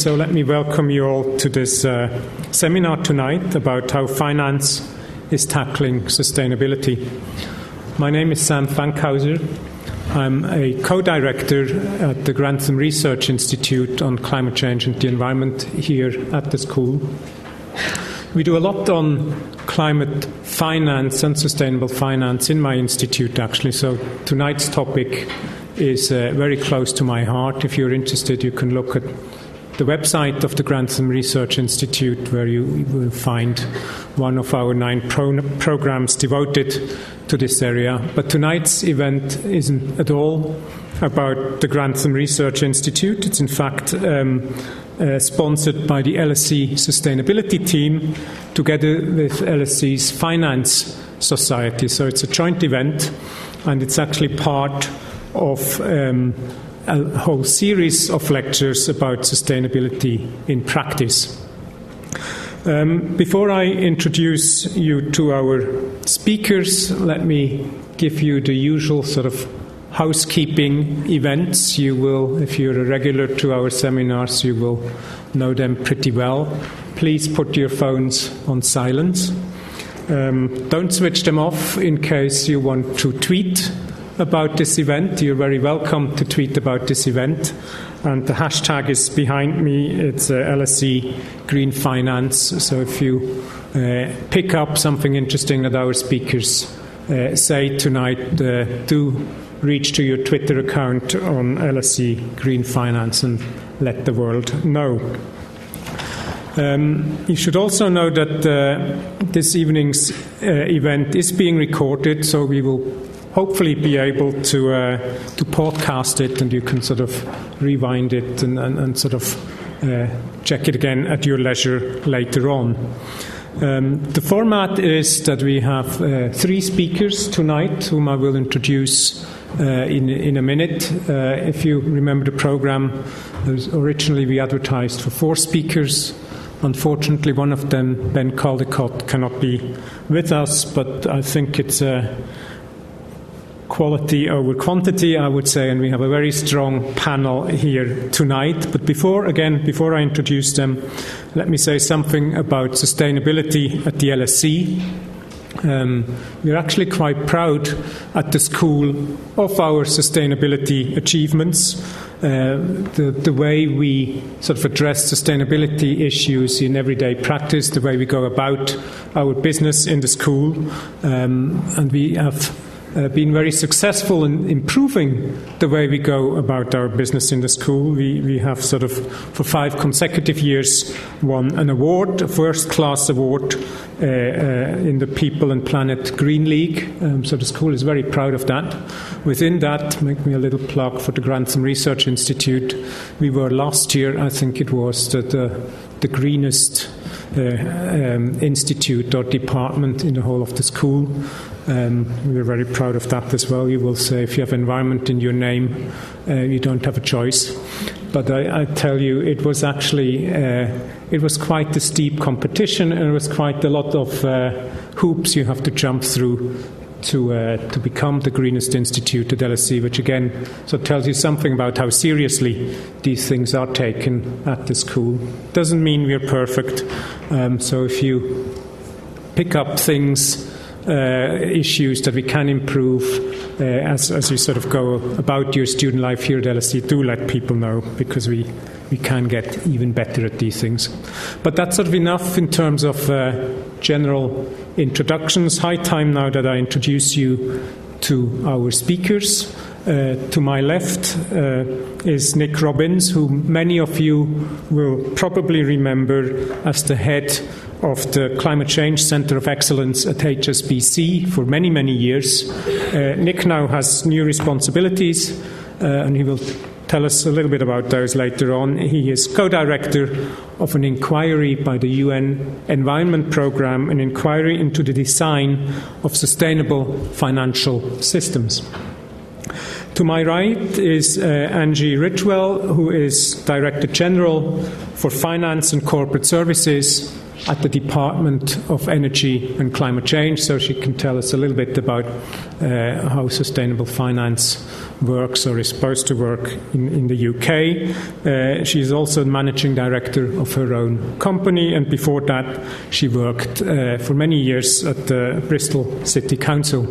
So let me welcome you all to this uh, seminar tonight about how finance is tackling sustainability. My name is Sam Fankhauser. I'm a co director at the Grantham Research Institute on Climate Change and the Environment here at the school. We do a lot on climate finance and sustainable finance in my institute, actually. So tonight's topic is uh, very close to my heart. If you're interested, you can look at the website of the Grantham Research Institute, where you will find one of our nine pro- programs devoted to this area. But tonight's event isn't at all about the Grantham Research Institute. It's in fact um, uh, sponsored by the LSE Sustainability Team together with LSE's Finance Society. So it's a joint event and it's actually part of um, a whole series of lectures about sustainability in practice. Um, before I introduce you to our speakers, let me give you the usual sort of housekeeping events. You will, if you're a regular to our seminars, you will know them pretty well. Please put your phones on silent. Um, don't switch them off in case you want to tweet about this event. You're very welcome to tweet about this event. And the hashtag is behind me. It's uh, LSE Green Finance. So if you uh, pick up something interesting that our speakers uh, say tonight, uh, do reach to your Twitter account on LSE Green Finance and let the world know. Um, you should also know that uh, this evening's uh, event is being recorded, so we will hopefully be able to uh, to podcast it, and you can sort of rewind it and, and, and sort of uh, check it again at your leisure later on. Um, the format is that we have uh, three speakers tonight, whom I will introduce uh, in, in a minute. Uh, if you remember the program, originally we advertised for four speakers. Unfortunately, one of them, Ben Caldecott, cannot be with us, but I think it's a quality over quantity, I would say, and we have a very strong panel here tonight. But before, again, before I introduce them, let me say something about sustainability at the LSE. Um, we're actually quite proud at the school of our sustainability achievements. Uh, the, the, way we sort of address sustainability issues in everyday practice, the way we go about our business in the school, um, and we have uh, been very successful in improving the way we go about our business in the school. We, we have sort of, for five consecutive years, won an award, a first class award uh, uh, in the People and Planet Green League. Um, so the school is very proud of that. Within that, make me a little plug for the Grantham Research Institute. We were last year, I think it was, the, the, the greenest. Uh, um, institute or department in the whole of the school. Um, we're very proud of that as well. You will say if you have environment in your name, uh, you don't have a choice. But I, I tell you, it was actually uh, it was quite a steep competition, and it was quite a lot of uh, hoops you have to jump through to uh, to become the greenest institute at LSE, which again so tells you something about how seriously these things are taken at the school. Doesn't mean we're perfect. Um, so if you pick up things issues that we can improve uh, as, as you sort of go about your student life here at LSE. Do let people know because we, we can get even better at these things. But that's sort of enough in terms of uh, general introductions. High time now that I introduce you to our speakers. Uh, to my left uh, is Nick Robins, who many of you will probably remember as the head of the Climate Change Centre of Excellence at HSBC for many, many years. Uh, Nick now has new responsibilities, uh, and he will tell us a little bit about those later on. He is co director of an inquiry by the UN Environment Programme, an inquiry into the design of sustainable financial systems. To my right is uh, Angie Ridgwell, who is Director General for Finance and Corporate Services at the Department of Energy and Climate Change, so she can tell us a little bit about uh, how sustainable finance works or is supposed to work in, in the UK. Uh, she is also managing director of her own company, and before that, she worked uh, for many years at the Bristol City Council.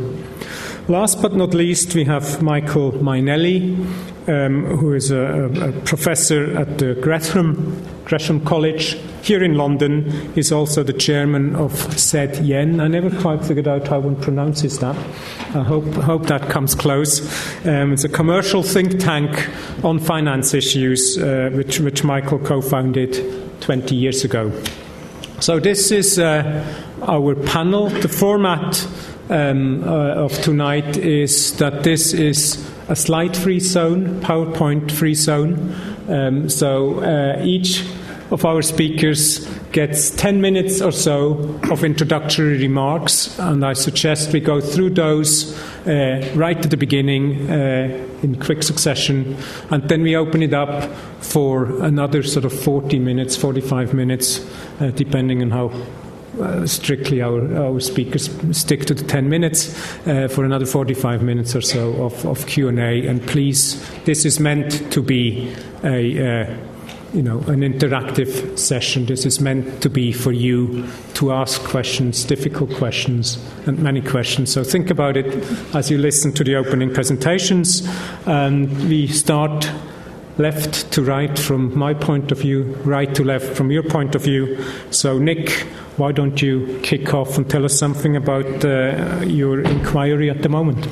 Last but not least, we have Michael Mainelli, um, who is a, a, professor at the Gresham, Gresham College here in London. He's also the chairman of Z/Yen. I never quite figured out how one pronounces that. I hope, hope that comes close. Um, it's a commercial think tank on finance issues, uh, which, which Michael co founded 20 years ago. So, this is uh, our panel. The format um, uh, of tonight is that this is a slide free zone, PowerPoint free zone. Um, so uh, each of our speakers gets 10 minutes or so of introductory remarks, and I suggest we go through those uh, right at the beginning uh, in quick succession, and then we open it up for another sort of 40 minutes, 45 minutes, uh, depending on how uh, strictly our, our speakers stick to the 10 minutes uh, for another 45 minutes or so of, of Q&A. And please, this is meant to be a, uh, you know, an interactive session. This is meant to be for you to ask questions, difficult questions, and many questions. So think about it as you listen to the opening presentations. And we start left to right from my point of view, right to left from your point of view. So, Nick, why don't you kick off and tell us something about uh, your inquiry at the moment?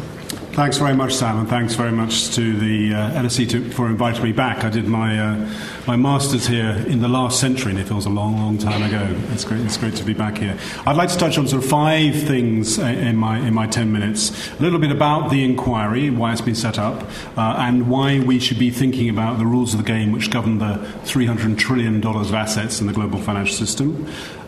Thanks very much, Sam, and thanks very much to the uh, LSE to, for inviting me back. I did my uh, my masters here in the last century, and it feels a long, long time ago. It's great. It's great to be back here. I'd like to touch on sort of five things in my in my ten minutes. A little bit about the inquiry, why it's been set up, uh, and why we should be thinking about the rules of the game which govern the 300 trillion dollars of assets in the global financial system.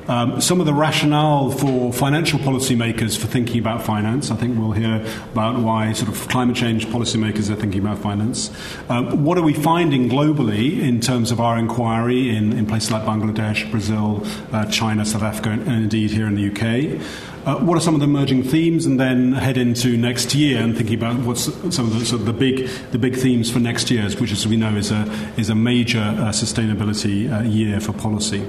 Um, some of the rationale for financial policymakers for thinking about finance. I think we'll hear about why sort of climate change policymakers are thinking about finance. Um, what are we finding globally in terms of our inquiry in, in places like Bangladesh, Brazil, uh, China, South Africa, and indeed here in the UK? Uh, what are some of the emerging themes, and then head into next year and thinking about what's some of the, sort of the big the big themes for next year, which, as we know, is a is a major uh, sustainability uh, year for policy.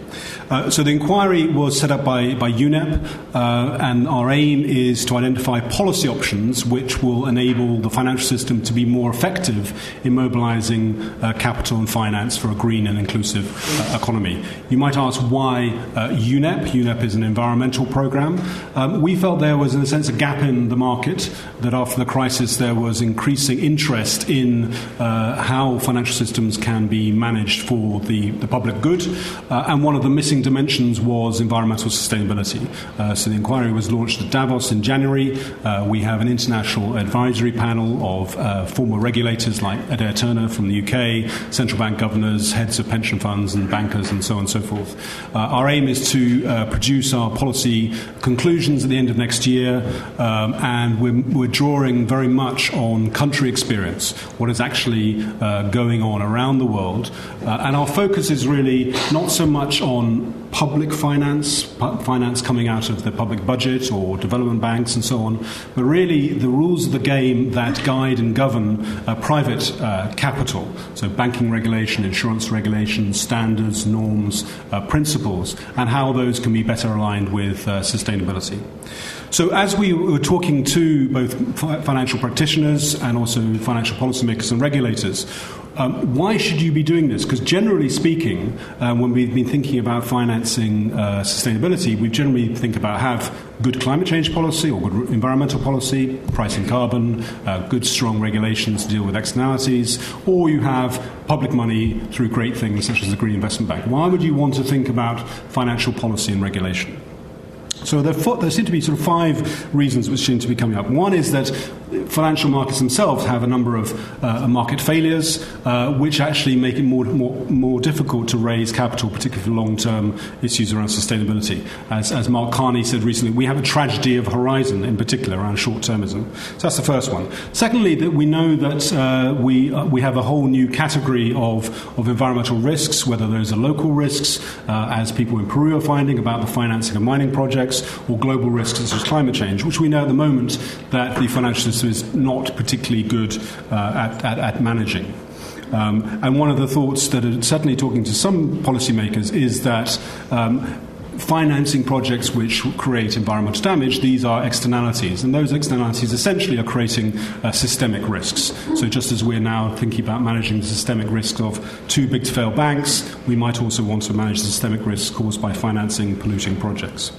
Uh, so the inquiry was set up by by UNEP, uh, and our aim is to identify policy options which will enable the financial system to be more effective in mobilising uh, capital and finance for a green and inclusive economy. You might ask why UNEP. UNEP is an environmental program. Um, we felt there was, in a sense, a gap in the market, that after the crisis there was increasing interest in uh, how financial systems can be managed for the, the public good, uh, and one of the missing dimensions was environmental sustainability. Uh, so the inquiry was launched at Davos in January. Uh, we have an international advisory panel of uh, former regulators like Adair Turner from the UK, central bank governors, heads of pension funds, and bankers, and so on and so forth. Uh, our aim is to produce our policy conclusions at the end of next year, um, and we're, we're, drawing very much on country experience, what is actually uh, going on around the world. Uh, and our focus is really not so much on public finance, finance coming out of the public budget or development banks and so on, but really the rules of the game that guide and govern uh, private capital. So, banking regulation, insurance regulation, standards, norms, uh, principles, and how those can be better aligned with uh, So, as we were talking to both financial practitioners and also financial policymakers and regulators, um, why should you be doing this? Because generally speaking, um, when we've been thinking about financing uh, sustainability, we generally think about have good climate change policy or good environmental policy, pricing carbon, uh, good strong regulations to deal with externalities, or you have public money through great things such as the Green Investment Bank. Why would you want to think about financial policy and regulation? So there, there, seem to be sort of five reasons which seem to be coming up. One is that financial markets themselves have a number of uh, market failures, uh, which actually make it more, more, more difficult to raise capital, particularly for long term issues around sustainability. As, as Mark Carney said recently, we have a tragedy of horizon, in particular, around short termism. So that's the first one. Secondly, that we know that uh, we, uh, we have a whole new category of, of environmental risks, whether those are local risks, uh, as people in Peru are finding about the financing of mining projects, or global risks such as climate change, which we know at the moment that the financial system is not particularly good uh, at, at, at managing. Um, and one of the thoughts that are certainly talking to some policymakers is that um, financing projects which create environmental damage, these are externalities. And those externalities essentially are creating uh, systemic risks. So, just as we're now thinking about managing the systemic risks of too big to fail banks, we might also want to manage the systemic risks caused by financing polluting projects.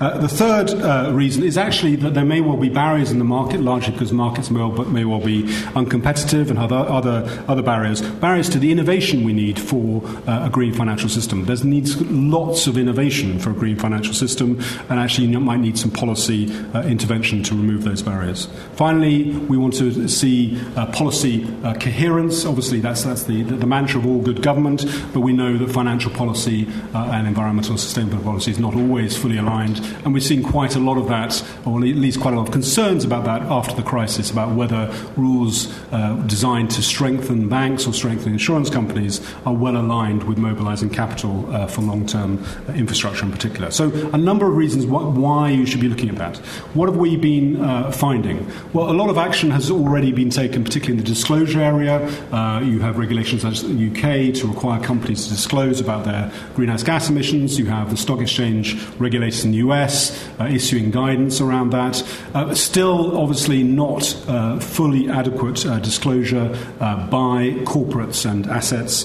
Uh, the third uh, reason is actually that there may well be barriers in the market, largely because markets may well, may well be uncompetitive and other, other, other barriers. Barriers to the innovation we need for uh, a green financial system. There needs lots of innovation for a green financial system, and actually you might need some policy uh, intervention to remove those barriers. Finally, we want to see uh, policy coherence. Obviously, that's, that's the, the, mantra of all good government, but we know that financial policy and environmental sustainable policy is not always fully aligned and we've seen quite a lot of that, or at least quite a lot of concerns about that after the crisis, about whether rules uh, designed to strengthen banks or strengthen insurance companies are well aligned with mobilizing capital uh, for long term infrastructure in particular. So, a number of reasons wh- why you should be looking at that. What have we been uh, finding? Well, a lot of action has already been taken, particularly in the disclosure area. Uh, you have regulations such as the UK to require companies to disclose about their greenhouse gas emissions. You have the stock exchange regulators in the US US uh, issuing guidance around that. Uh, still, obviously, not uh, fully adequate uh, disclosure uh, by corporates and assets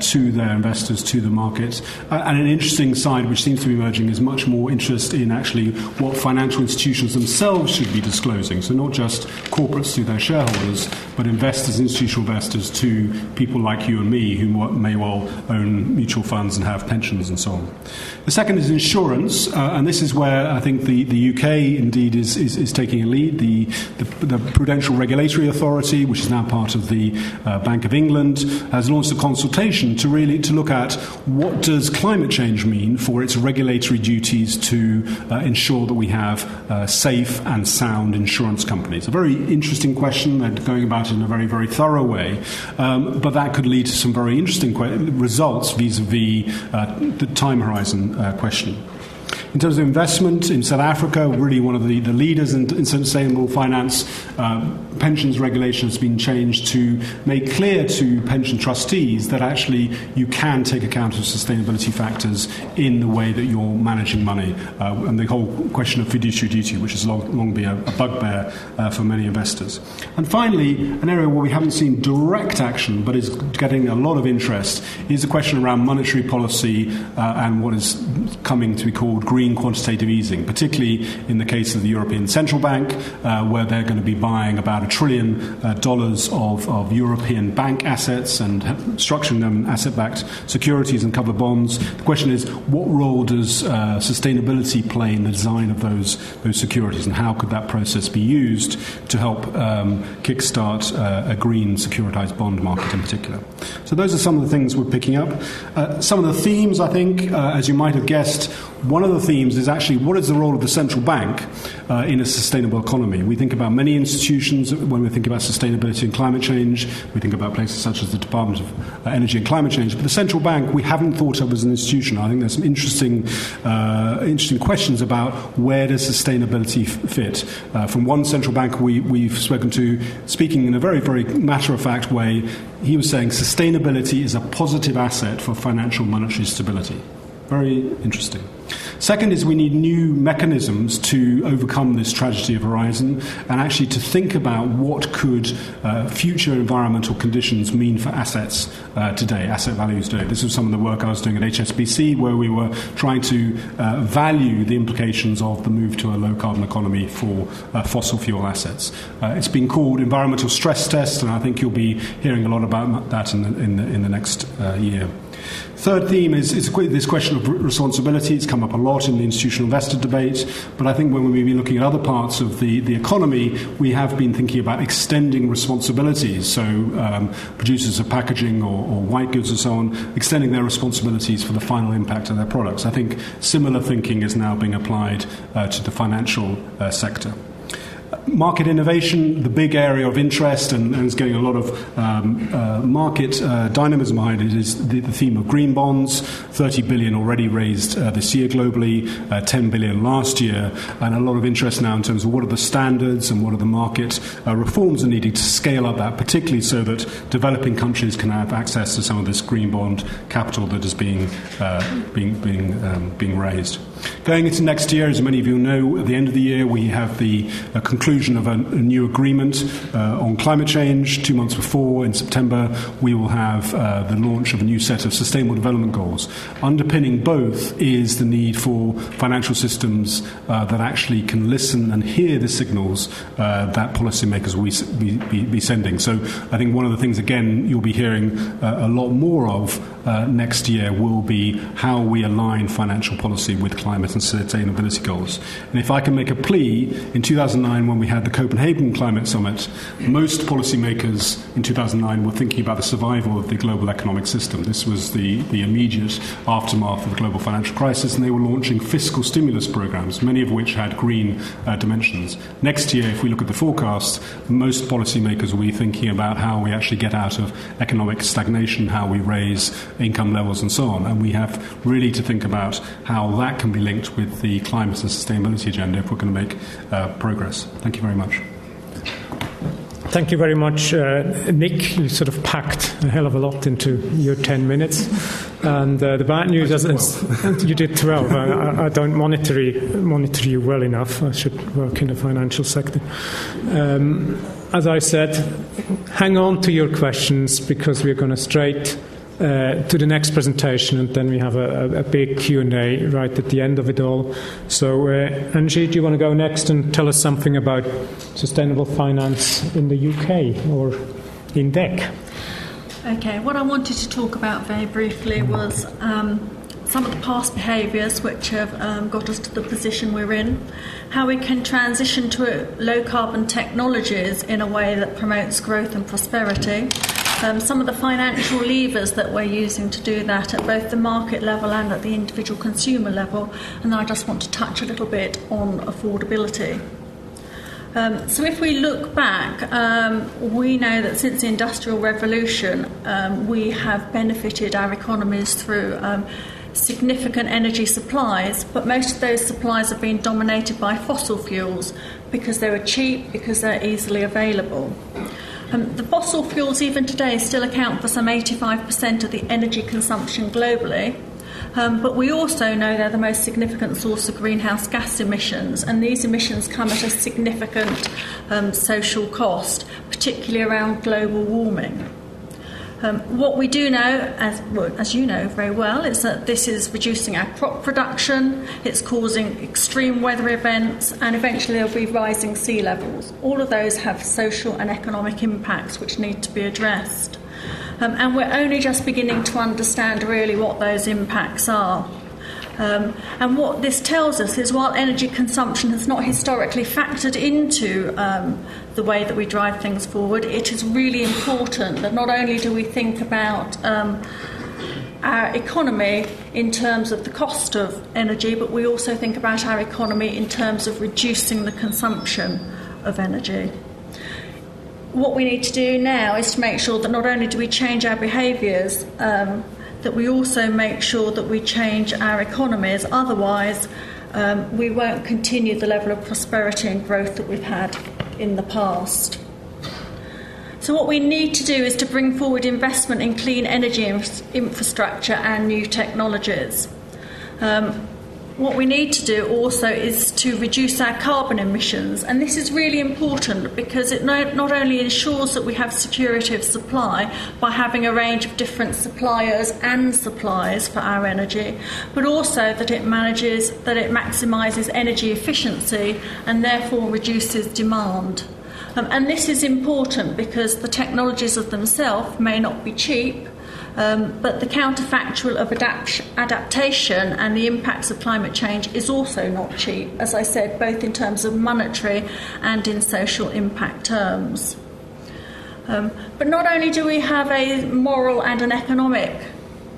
to their investors, to the market. and an interesting side which seems to be emerging is much more interest in actually what financial institutions themselves should be disclosing. So, not just corporates to their shareholders, but investors, institutional investors, to people like you and me who may well own mutual funds and have pensions and so on. The second is insurance, and this is is where I think the, the UK indeed is, is, is taking a lead. The, the, the, Prudential Regulatory Authority, which is now part of the uh, Bank of England, has launched a consultation to really to look at what does climate change mean for its regulatory duties to uh, ensure that we have uh, safe and sound insurance companies. A very interesting question. They're going about it in a very very thorough way, um, but that could lead to some very interesting que- results vis-a-vis uh, the time horizon uh, question. In terms of investment in South Africa, really one of the, the leaders in, in sustainable finance, uh, pensions regulation has been changed to make clear to pension trustees that actually you can take account of sustainability factors in the way that you're managing money. Uh, and the whole question of fiduciary duty, which has long, long been a, a bugbear uh, for many investors. And finally, an area where we haven't seen direct action but is getting a lot of interest is the question around monetary policy uh, and what is coming to be called green green quantitative easing, particularly in the case of the European Central Bank, uh, where they're going to be buying about a trillion uh, dollars of, of European bank assets and structuring them in asset backed securities and cover bonds. The question is what role does uh, sustainability play in the design of those, those securities, and how could that process be used to help um, kickstart uh, a green securitized bond market in particular? So, those are some of the things we're picking up. Uh, some of the themes, I think, uh, as you might have guessed, one of the themes is actually what is the role of the central bank uh, in a sustainable economy? We think about many institutions when we think about sustainability and climate change. We think about places such as the Department of uh, Energy and Climate Change. But the central bank, we haven't thought of as an institution. I think there's some interesting, uh, interesting questions about where does sustainability f- fit. Uh, from one central bank we, we've spoken to, speaking in a very, very matter of fact way, he was saying sustainability is a positive asset for financial monetary stability. Very interesting. Second is we need new mechanisms to overcome this tragedy of Horizon and actually to think about what could uh, future environmental conditions mean for assets uh, today, asset values today. This was some of the work I was doing at HSBC where we were trying to uh, value the implications of the move to a low carbon economy for uh, fossil fuel assets. Uh, it's been called environmental stress test and I think you'll be hearing a lot about that in the, in the, in the next uh, year. Third theme is, is this question of responsibility. It's come up a lot in the institutional investor debate, but I think when we've been looking at other parts of the, the economy, we have been thinking about extending responsibilities. So, um, producers of packaging or, or, white goods and so on, extending their responsibilities for the final impact of their products. I think similar thinking is now being applied uh, to the financial uh, sector market innovation, the big area of interest and, and is getting a lot of um, uh, market uh, dynamism behind it, is the, the, theme of green bonds. 30 billion already raised uh, this year globally, uh, 10 billion last year, and a lot of interest now in terms of what are the standards and what are the market uh, reforms are needed to scale up that, particularly so that developing countries can have access to some of this green bond capital that is being, uh, being, being, um, being raised. Going into next year, as many of you know, at the end of the year, we have the uh, conclusion of a, a new agreement uh, on climate change. Two months before, in September, we will have uh, the launch of a new set of sustainable development goals. Underpinning both is the need for financial systems uh, that actually can listen and hear the signals uh, that policymakers will be, be, be, sending. So I think one of the things, again, you'll be hearing uh, a lot more of next year will be how we align financial policy with climate climate and sustainability goals. And if I can make a plea, in 2009, when we had the Copenhagen Climate Summit, most policymakers in 2009 were thinking about the survival of the global economic system. This was the, the immediate aftermath of the global financial crisis, and they were launching fiscal stimulus programs, many of which had green uh, dimensions. Next year, if we look at the forecast, most policymakers will be thinking about how we actually get out of economic stagnation, how we raise income levels, and so on. And we have really to think about how that can be linked with the climate and sustainability agenda if we're going to make uh, progress. Thank you very much. Thank you very much, uh, Nick. You sort of packed a hell of a lot into your 10 minutes. And uh, the bad news is you did 12. I, I, don't monitor you, monitor you well enough. I should work in the financial sector. Um, as I said, hang on to your questions because we're going to straight uh, to the next presentation, and then we have a, a, big Q and A right at the end of it all. So, uh, Angie, do you want to go next and tell us something about sustainable finance in the UK or in DECC? Okay, what I wanted to talk about very briefly was. Um, some of the past behaviours which have um, got us to the position we're in, how we can transition to low carbon technologies in a way that promotes growth and prosperity, um, some of the financial levers that we're using to do that at both the market level and at the individual consumer level. And I just want to touch a little bit on affordability. Um, so, if we look back, um, we know that since the Industrial Revolution, um, we have benefited our economies through um, significant energy supplies, but most of those supplies have been dominated by fossil fuels because they were cheap, because they're easily available. Um, the fossil fuels, even today, still account for some 85% of the energy consumption globally. Um, but we also know they're the most significant source of greenhouse gas emissions, and these emissions come at a significant um, social cost, particularly around global warming. Um, what we do know, as, well, as you know very well, is that this is reducing our crop production, it's causing extreme weather events, and eventually there'll be rising sea levels. All of those have social and economic impacts which need to be addressed. Um, and we're only just beginning to understand really what those impacts are. Um, and what this tells us is while energy consumption has not historically factored into um, the way that we drive things forward, it is really important that not only do we think about um, our economy in terms of the cost of energy, but we also think about our economy in terms of reducing the consumption of energy. What we need to do now is to make sure that not only do we change our behaviours, um, that we also make sure that we change our economies. Otherwise, um, we won't continue the level of prosperity and growth that we've had in the past. So, what we need to do is to bring forward investment in clean energy infrastructure and new technologies. Um, what we need to do also is to reduce our carbon emissions, and this is really important because it not only ensures that we have security of supply by having a range of different suppliers and supplies for our energy, but also that it manages that it maximises energy efficiency and therefore reduces demand. Um, and this is important because the technologies of themselves may not be cheap, Um, but the counterfactual of adapt- adaptation and the impacts of climate change is also not cheap, as I said, both in terms of monetary and in social impact terms. Um, but not only do we have a moral and an economic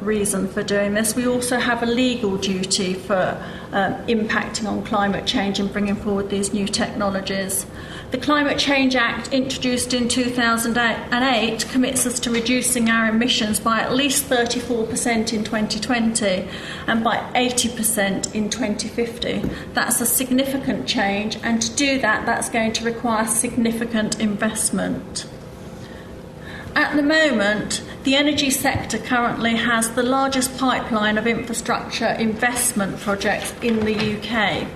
reason for doing this, we also have a legal duty for um, impacting on climate change and bringing forward these new technologies. The Climate Change Act, introduced in 2008, commits us to reducing our emissions by at least 34% in 2020 and by 80% in 2050. That's a significant change, and to do that, that's going to require significant investment. At the moment, the energy sector currently has the largest pipeline of infrastructure investment projects in the UK.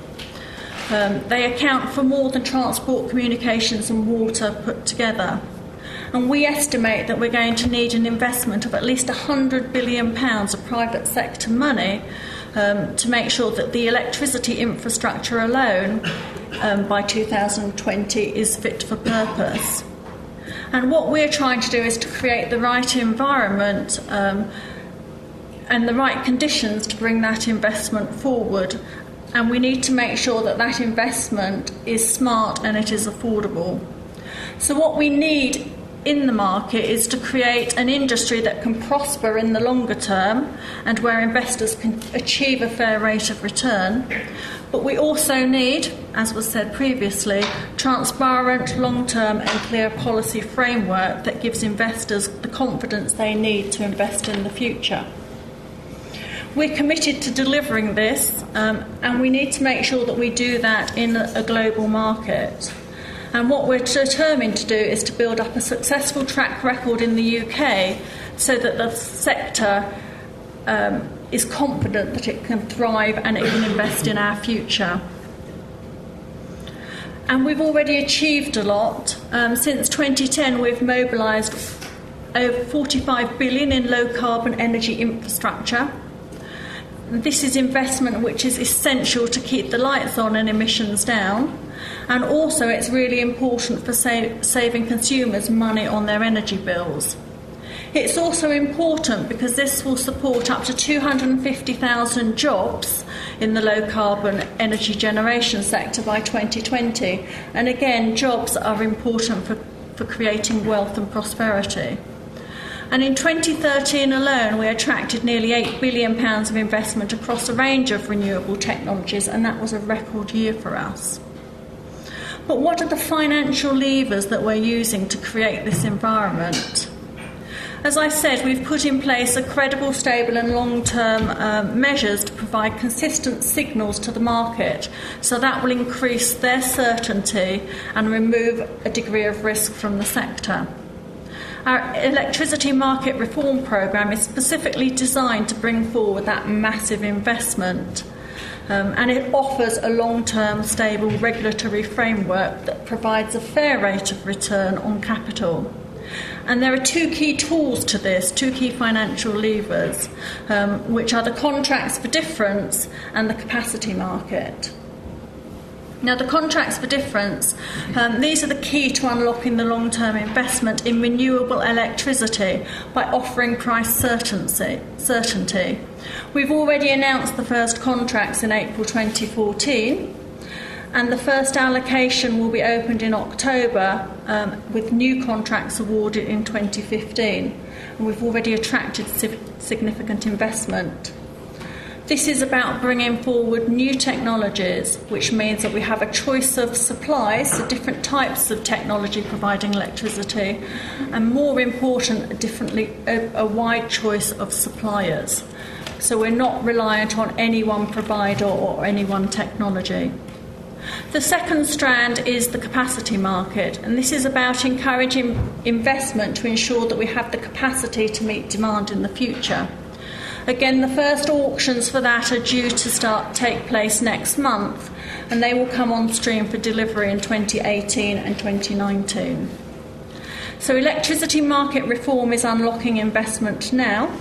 Um, they account for more than transport, communications, and water put together. And we estimate that we're going to need an investment of at least £100 billion of private sector money um, to make sure that the electricity infrastructure alone um, by 2020 is fit for purpose. And what we're trying to do is to create the right environment um, and the right conditions to bring that investment forward. And we need to make sure that that investment is smart and it is affordable. So, what we need in the market is to create an industry that can prosper in the longer term and where investors can achieve a fair rate of return. But we also need, as was said previously, transparent, long term, and clear policy framework that gives investors the confidence they need to invest in the future. We're committed to delivering this, um, and we need to make sure that we do that in a global market. And what we're determined to do is to build up a successful track record in the UK so that the sector um, is confident that it can thrive and it can invest in our future. And we've already achieved a lot. Um, since 2010, we've mobilised over 45 billion in low carbon energy infrastructure. This is investment which is essential to keep the lights on and emissions down. And also, it's really important for sa- saving consumers money on their energy bills. It's also important because this will support up to 250,000 jobs in the low carbon energy generation sector by 2020. And again, jobs are important for, for creating wealth and prosperity. And in 2013 alone, we attracted nearly £8 billion of investment across a range of renewable technologies, and that was a record year for us. But what are the financial levers that we're using to create this environment? As I said, we've put in place a credible, stable, and long term um, measures to provide consistent signals to the market. So that will increase their certainty and remove a degree of risk from the sector. Our electricity market reform programme is specifically designed to bring forward that massive investment. Um, and it offers a long term, stable regulatory framework that provides a fair rate of return on capital. And there are two key tools to this, two key financial levers, um, which are the contracts for difference and the capacity market. Now, the contracts for difference, um, these are the key to unlocking the long term investment in renewable electricity by offering price certainty. certainty. We've already announced the first contracts in April 2014, and the first allocation will be opened in October um, with new contracts awarded in 2015. And we've already attracted significant investment. This is about bringing forward new technologies, which means that we have a choice of supplies, so different types of technology providing electricity, and more important, a, differently, a, a wide choice of suppliers. So we're not reliant on any one provider or any one technology. The second strand is the capacity market, and this is about encouraging investment to ensure that we have the capacity to meet demand in the future. Again, the first auctions for that are due to start take place next month, and they will come on stream for delivery in 2018 and 2019. So, electricity market reform is unlocking investment now.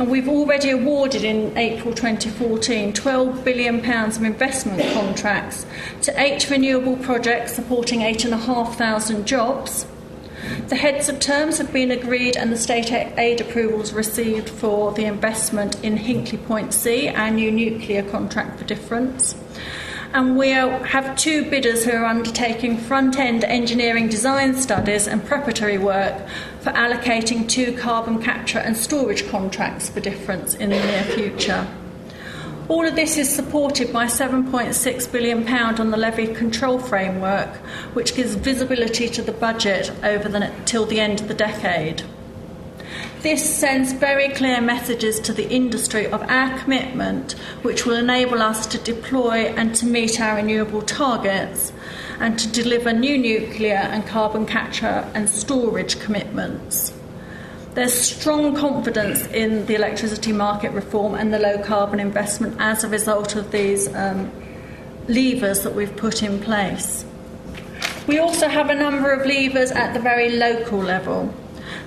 And we've already awarded in April 2014 £12 billion of investment contracts to eight renewable projects supporting 8,500 jobs The heads of terms have been agreed and the state aid approvals received for the investment in Hinkley Point C, our new nuclear contract for difference. And we have two bidders who are undertaking front end engineering design studies and preparatory work for allocating two carbon capture and storage contracts for difference in the near future. All of this is supported by £7.6 billion on the levy control framework, which gives visibility to the budget over the, till the end of the decade. This sends very clear messages to the industry of our commitment, which will enable us to deploy and to meet our renewable targets and to deliver new nuclear and carbon capture and storage commitments. There's strong confidence in the electricity market reform and the low carbon investment as a result of these um, levers that we've put in place. We also have a number of levers at the very local level.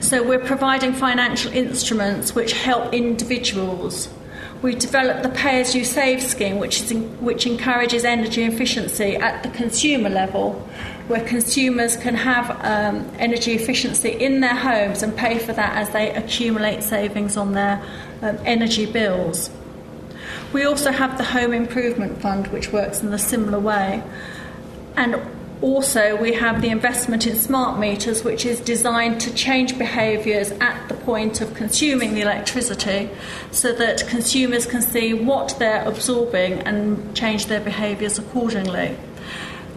So we're providing financial instruments which help individuals. We developed the Pay As You Save scheme, which, is in, which encourages energy efficiency at the consumer level where consumers can have um, energy efficiency in their homes and pay for that as they accumulate savings on their um, energy bills. We also have the Home Improvement Fund, which works in a similar way. And also, we have the investment in smart meters, which is designed to change behaviours at the point of consuming the electricity so that consumers can see what they're absorbing and change their behaviours accordingly.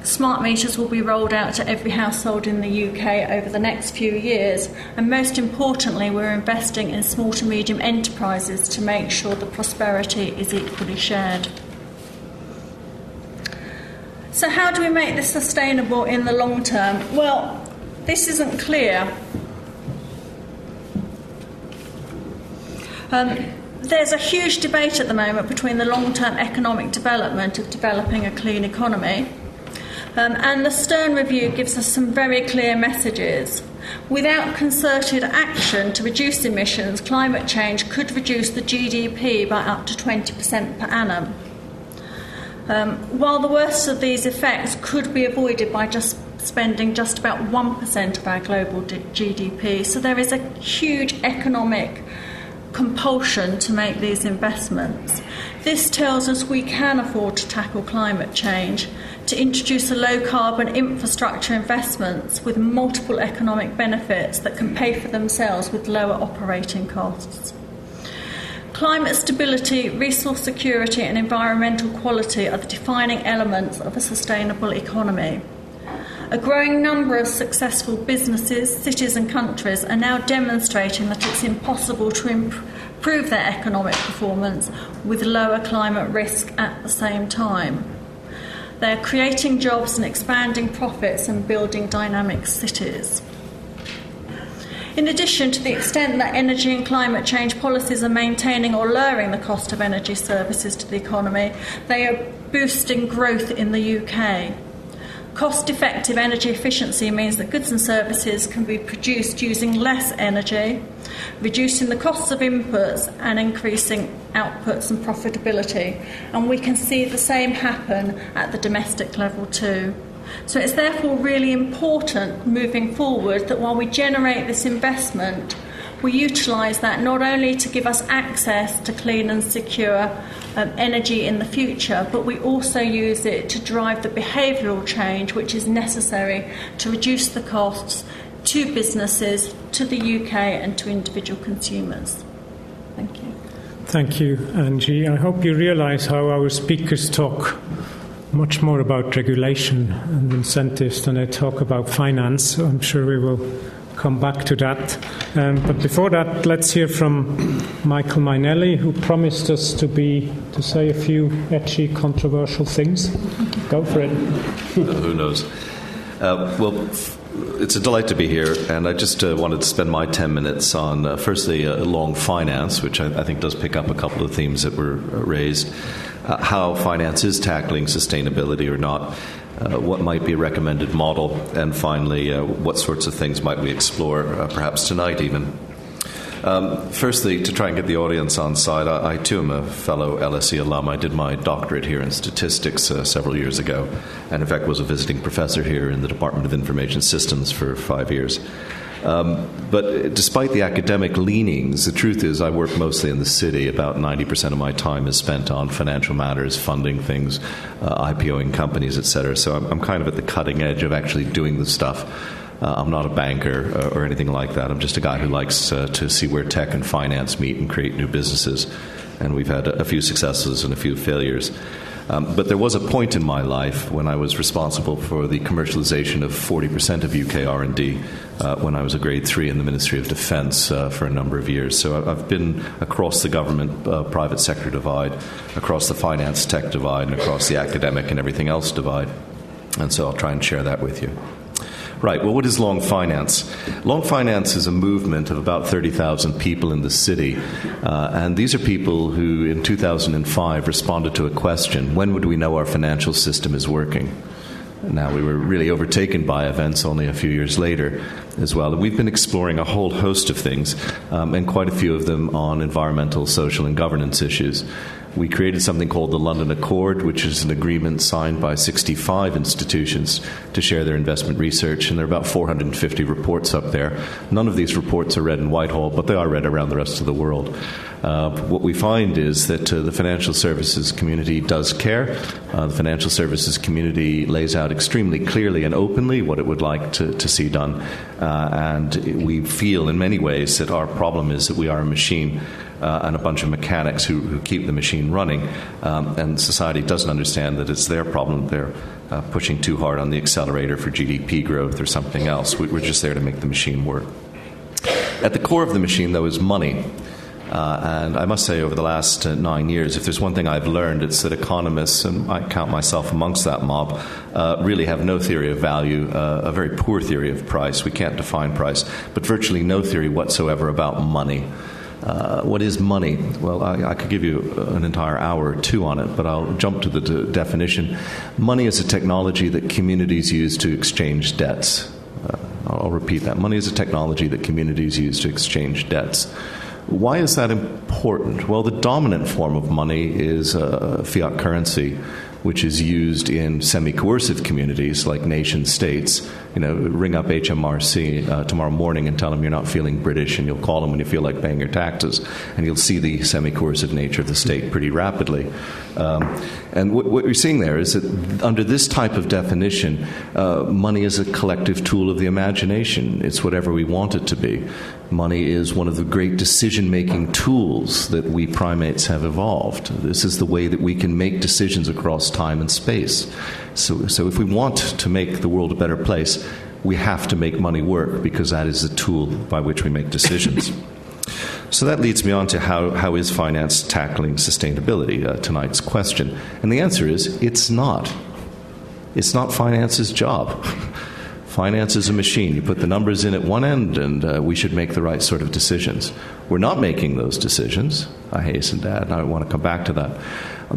Smart meters will be rolled out to every household in the UK over the next few years, and most importantly, we're investing in small to medium enterprises to make sure the prosperity is equally shared. So, how do we make this sustainable in the long term? Well, this isn't clear. Um, there's a huge debate at the moment between the long term economic development of developing a clean economy um, and the Stern Review gives us some very clear messages. Without concerted action to reduce emissions, climate change could reduce the GDP by up to 20% per annum. Um, while the worst of these effects could be avoided by just spending just about 1% of our global GDP, so there is a huge economic compulsion to make these investments. This tells us we can afford to tackle climate change, to introduce a low carbon infrastructure investments with multiple economic benefits that can pay for themselves with lower operating costs. Climate stability, resource security, and environmental quality are the defining elements of a sustainable economy. A growing number of successful businesses, cities, and countries are now demonstrating that it's impossible to improve their economic performance with lower climate risk at the same time. They are creating jobs and expanding profits and building dynamic cities. In addition, to the extent that energy and climate change policies are maintaining or lowering the cost of energy services to the economy, they are boosting growth in the UK. Cost effective energy efficiency means that goods and services can be produced using less energy, reducing the costs of inputs and increasing outputs and profitability. And we can see the same happen at the domestic level too. So it's therefore really important moving forward that while we generate this investment, we utilise that not only to give us access to clean and secure um, energy in the future, but we also use it to drive the behavioural change which is necessary to reduce the costs to businesses, to the UK, and to individual consumers. Thank you. Thank you, Angie. I hope you realise how our speakers talk much more about regulation and incentives than they talk about finance. I'm sure we will come back to that. Um, but before that, let's hear from Michael Mainelli, who promised us to be to say a few etchy, controversial things. Go for it. who knows? Uh, well, it's a delight to be here, and I just uh, wanted to spend my 10 minutes on, uh, firstly, uh, long finance, which I, I, think does pick up a couple of themes that were uh, raised, uh, how finance is tackling sustainability or not, uh, what might be a recommended model, and finally, what sorts of things might we explore, perhaps tonight even. Um, firstly, to try and get the audience on side, I, I, too am a fellow LSE alum. I did my doctorate here in statistics uh, several years ago, and in fact was a visiting professor here in the Department of Information Systems for five years. Um, but despite the academic leanings, the truth is I work mostly in the city. About 90% of my time is spent on financial matters, funding things, uh, IPOing companies, etc. So I'm, I'm, kind of at the cutting edge of actually doing the stuff. Uh, I'm not a banker uh, or anything like that. I'm just a guy who likes uh, to see where tech and finance meet and create new businesses. And we've had a, few successes and a few failures. Um, but there was a point in my life when I was responsible for the commercialization of 40% of UK R&D uh, when I was a grade three in the Ministry of Defence uh, for a number of years. So I've been across the government uh, private sector divide, across the finance tech divide, and across the academic and everything else divide. And so I'll try and share that with you. Right. Well, what is long finance? Long finance is a movement of about 30,000 people in the city. Uh, and these are people who, in 2005, responded to a question when would we know our financial system is working? Now, we were really overtaken by events only a few years later as well. And we've been exploring a whole host of things, um, and quite a few of them on environmental, social, and governance issues. We created something called the London Accord, which is an agreement signed by 65 institutions to share their investment research, and there are about 450 reports up there. None of these reports are read in Whitehall, but they are read around the rest of the world. Uh, what we find is that uh, the financial services community does care. Uh, the financial services community lays out extremely clearly and openly what it would like to, to see done. Uh, and we feel in many ways that our problem is that we are a machine uh, and a bunch of mechanics who, who keep the machine running. Um, and society doesn't understand that it's their problem. They're uh, pushing too hard on the accelerator for GDP growth or something else. We, we're just there to make the machine work. At the core of the machine, though, is money. Uh, and I must say, over the last uh, nine years, if there's one thing I've learned, it's that economists, and I count myself amongst that mob, uh, really have no theory of value, uh, a very poor theory of price. We can't define price, but virtually no theory whatsoever about money. Uh, what is money? Well, I, I, could give you an entire hour or two on it, but I'll jump to the de- definition. Money is a technology that communities use to exchange debts. Uh, I'll repeat that. Money is a technology that communities use to exchange debts. Why is that important? Well, the dominant form of money is uh, fiat currency which is used in semi coercive communities like nation states. You know, ring up HMRC uh, tomorrow morning and tell them you're not feeling British, and you'll call them when you feel like paying your taxes, and you'll see the semi coercive nature of the state pretty rapidly. Um, and what, what, you're seeing there is that under this type of definition, uh, money is a collective tool of the imagination. It's whatever we want it to be. Money is one of the great decision making tools that we primates have evolved. This is the way that we can make decisions across time and space. So, so if we want to make the world a better place, we have to make money work because that is the tool by which we make decisions. So that leads me on to how, how is finance tackling sustainability, uh, tonight's question. And the answer is it's not. It's not finance's job. Finance is a machine. You put the numbers in at one end, and uh, we should make the right sort of decisions. We're not making those decisions, I hasten to add, and I want to come back to that.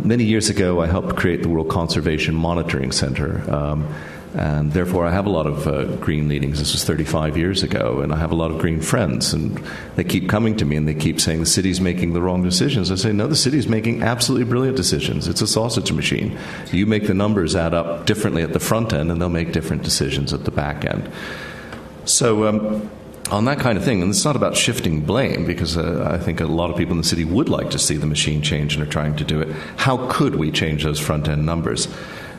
Many years ago, I helped create the World Conservation Monitoring Center. Um, and therefore, I have a lot of uh, green leanings. This was 35 years ago, and I have a lot of green friends. And they keep coming to me and they keep saying the city's making the wrong decisions. I say, no, the city's making absolutely brilliant decisions. It's a sausage machine. You make the numbers add up differently at the front end, and they'll make different decisions at the back end. So, um, on that kind of thing, and it's not about shifting blame because uh, I think a lot of people in the city would like to see the machine change and are trying to do it. How could we change those front end numbers?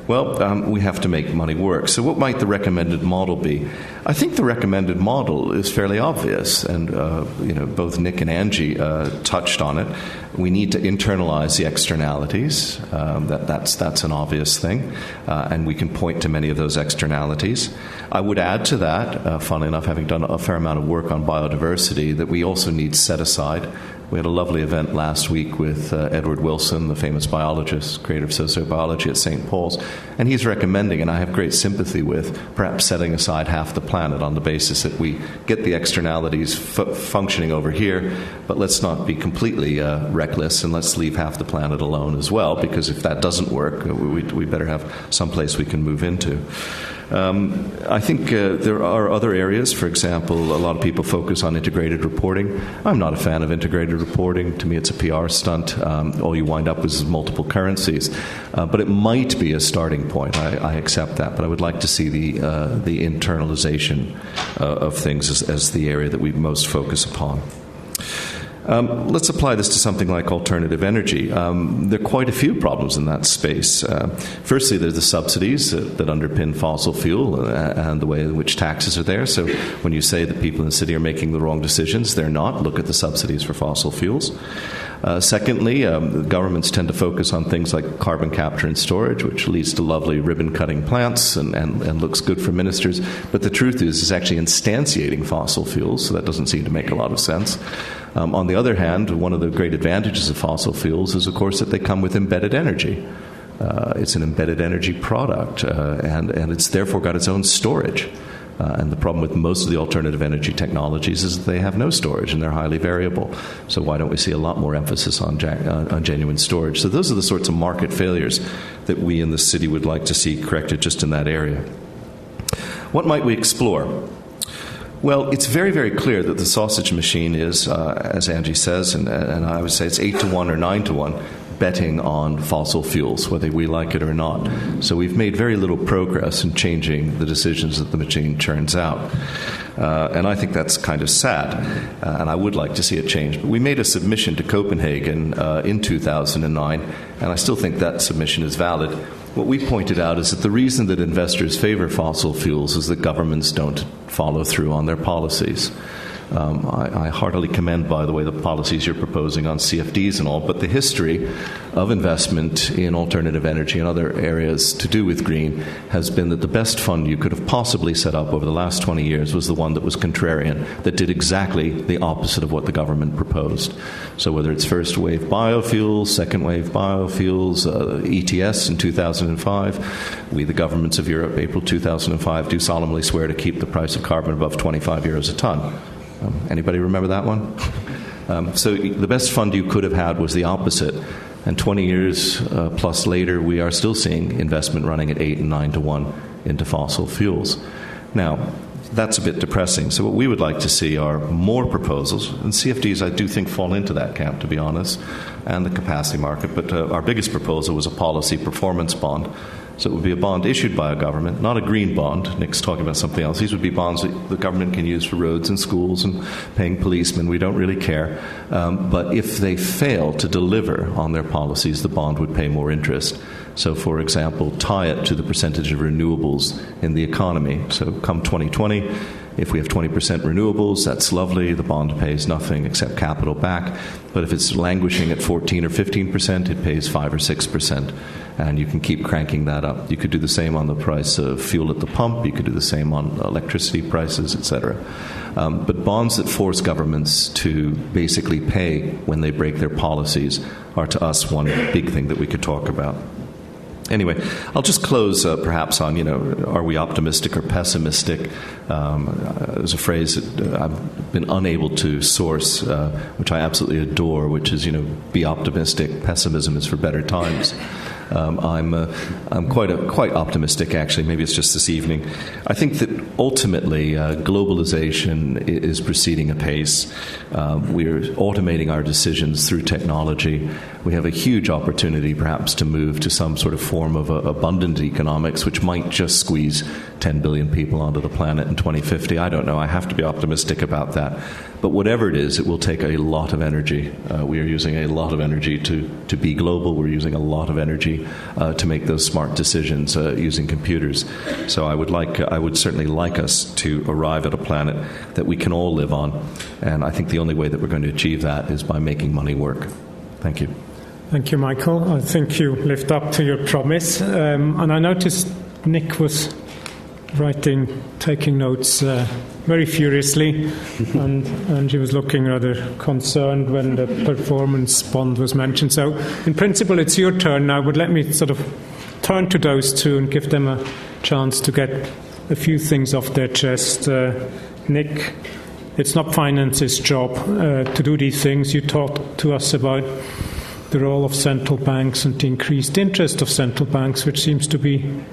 Well, um, we have to make money work. So, what might the recommended model be? I think the recommended model is fairly obvious, and uh, you know both Nick and Angie uh, touched on it. We need to internalize the externalities. Um, that, that's that's an obvious thing, uh, and we can point to many of those externalities. I would add to that, uh, funnily enough, having done a fair amount of work on biodiversity, that we also need set aside we had a lovely event last week with uh, Edward Wilson, the famous biologist, creator of sociobiology at St. Paul's, and he's recommending, and I have great sympathy with, perhaps setting aside half the planet on the basis that we get the externalities f- functioning over here, but let's not be completely uh, reckless and let's leave half the planet alone as well, because if that doesn't work, we, we better have some place we can move into. Um, I think uh, there are other areas. For example, a lot of people focus on integrated reporting. I'm not a fan of integrated reporting. To me, it's a PR stunt. Um, all you wind up with is multiple currencies. Uh, but it might be a starting point. I, I, accept that. But I would like to see the, uh, the internalization uh, of things as, as the area that we most focus upon. Um, let's apply this to something like alternative energy. Um, there are quite a few problems in that space. Uh, firstly, there's the subsidies that, that, underpin fossil fuel uh, and the way in which taxes are there. So when you say that people in the city are making the wrong decisions, they're not. Look at the subsidies for fossil fuels. Uh, secondly, um, governments tend to focus on things like carbon capture and storage, which leads to lovely ribbon cutting plants and, and, and looks good for ministers. But the truth is, it's actually instantiating fossil fuels, so that doesn't seem to make a lot of sense. Um, on the other hand, one of the great advantages of fossil fuels is, of course, that they come with embedded energy. Uh, it's an embedded energy product, uh, and, and it's therefore got its own storage. Uh, and the problem with most of the alternative energy technologies is that they have no storage and they're highly variable. So why don't we see a lot more emphasis on, ja- uh, on genuine storage? So those are the sorts of market failures that we in the city would like to see corrected just in that area. What might we explore? Well, it's very, very clear that the sausage machine is, uh, as Angie says, and, and I would say it's 8 to 1 or 9 to 1, betting on fossil fuels, whether we like it or not. So we've made very little progress in changing the decisions that the machine churns out. Uh, and I think that's kind of sad, uh, and I would like to see it change. But we made a submission to Copenhagen uh, in 2009, and I still think that submission is valid. What we pointed out is that the reason that investors favor fossil fuels is that governments don't follow through on their policies. Um, I, I, heartily commend, by the way, the policies you're proposing on CFDs and all, but the history of investment in alternative energy and other areas to do with green has been that the best fund you could have possibly set up over the last 20 years was the one that was contrarian, that did exactly the opposite of what the government proposed. So, whether it's first wave biofuels, second wave biofuels, uh, ETS in 2005, we, the governments of Europe, April 2005, do solemnly swear to keep the price of carbon above 25 euros a ton. Um, anybody remember that one? Um, so the best fund you could have had was the opposite. And 20 years uh, plus later, we are still seeing investment running at 8 and 9 to 1 into fossil fuels. Now, that's a bit depressing. So, what we would like to see are more proposals, and CFDs, I do think, fall into that camp, to be honest, and the capacity market. But uh, our biggest proposal was a policy performance bond so it would be a bond issued by a government, not a green bond. Nick's talking about something else. These would be bonds that the government can use for roads and schools and paying policemen. We don't really care. Um, but if they fail to deliver on their policies, the bond would pay more interest. So, for example, tie it to the percentage of renewables in the economy. So, come 2020, if we have 20% renewables, that's lovely. The bond pays nothing except capital back. But if it's languishing at 14 or 15%, it pays 5 or 6% and you can keep cranking that up. You could do the same on the price of fuel at the pump, you could do the same on electricity prices, etc. Um, but bonds that force governments to basically pay when they break their policies are to us one big thing that we could talk about. Anyway, I'll just close uh, perhaps on, you know, are we optimistic or pessimistic? Um, uh, there's a phrase that uh, I've been unable to source, uh, which I absolutely adore, which is, you know, be optimistic, pessimism is for better times. Um, I'm, uh, I'm quite, a, quite optimistic, actually. Maybe it's just this evening. I think that ultimately uh, globalization is proceeding apace. Uh, we're automating our decisions through technology. We have a huge opportunity, perhaps, to move to some sort of form of uh, abundant economics, which might just squeeze 10 billion people onto the planet in 2050. I don't know. I have to be optimistic about that. But whatever it is, it will take a lot of energy. Uh, we are using a lot of energy to, to be global. We're using a lot of energy uh, to make those smart decisions uh, using computers. So I would like, I would certainly like us to arrive at a planet that we can all live on. And I think the only way that we're going to achieve that is by making money work. Thank you. Thank you, Michael. I think you lived up to your promise. Um, and I noticed Nick was writing, taking notes uh, very furiously, and, and she was looking rather concerned when the performance bond was mentioned. So, in principle, it's your turn now, but let me sort of turn to those two and give them a chance to get a few things off their chest. Uh, Nick, it's not finance's job uh, to do these things. You talked to us about the role of central banks and the increased interest of central banks, which seems to be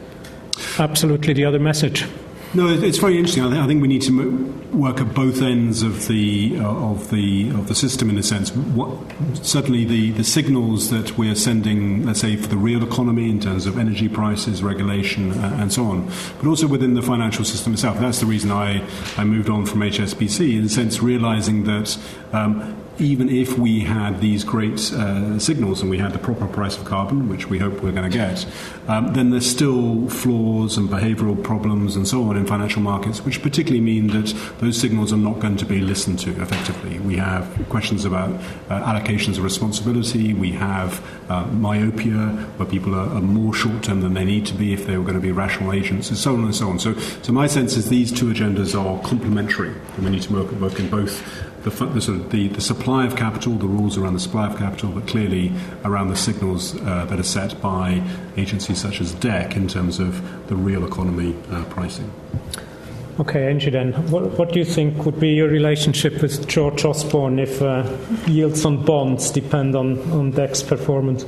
absolutely the other message. No, it's very interesting. I think we need to work at both ends of the uh, of the of the system in a sense. What, certainly, the, the signals that we're sending, let's say, for the real economy in terms of energy prices, regulation, uh, and so on, but also within the financial system itself. That's the reason I, I moved on from HSBC, in a sense, realizing that um, even if we had these great uh, signals and we had the proper price of carbon, which we hope we're going to get, um, then there's still flaws and behavioral problems and so on in financial markets, which particularly mean that those signals are not going to be listened to effectively. We have questions about uh, allocations of responsibility, we have uh, myopia, where people are, are more short term than they need to be if they were going to be rational agents, and so on and so on. So, so my sense is these two agendas are complementary, and we need to work, work in both the, the, sort of the, the supply of capital, the rules around the supply of capital, but clearly around the signals uh, that are set by agencies such as DECC in terms of the real economy uh, pricing. Okay, Angie, then, what, what, do you think would be your relationship with George Osborne if uh, yields on bonds depend on, on DECC's performance?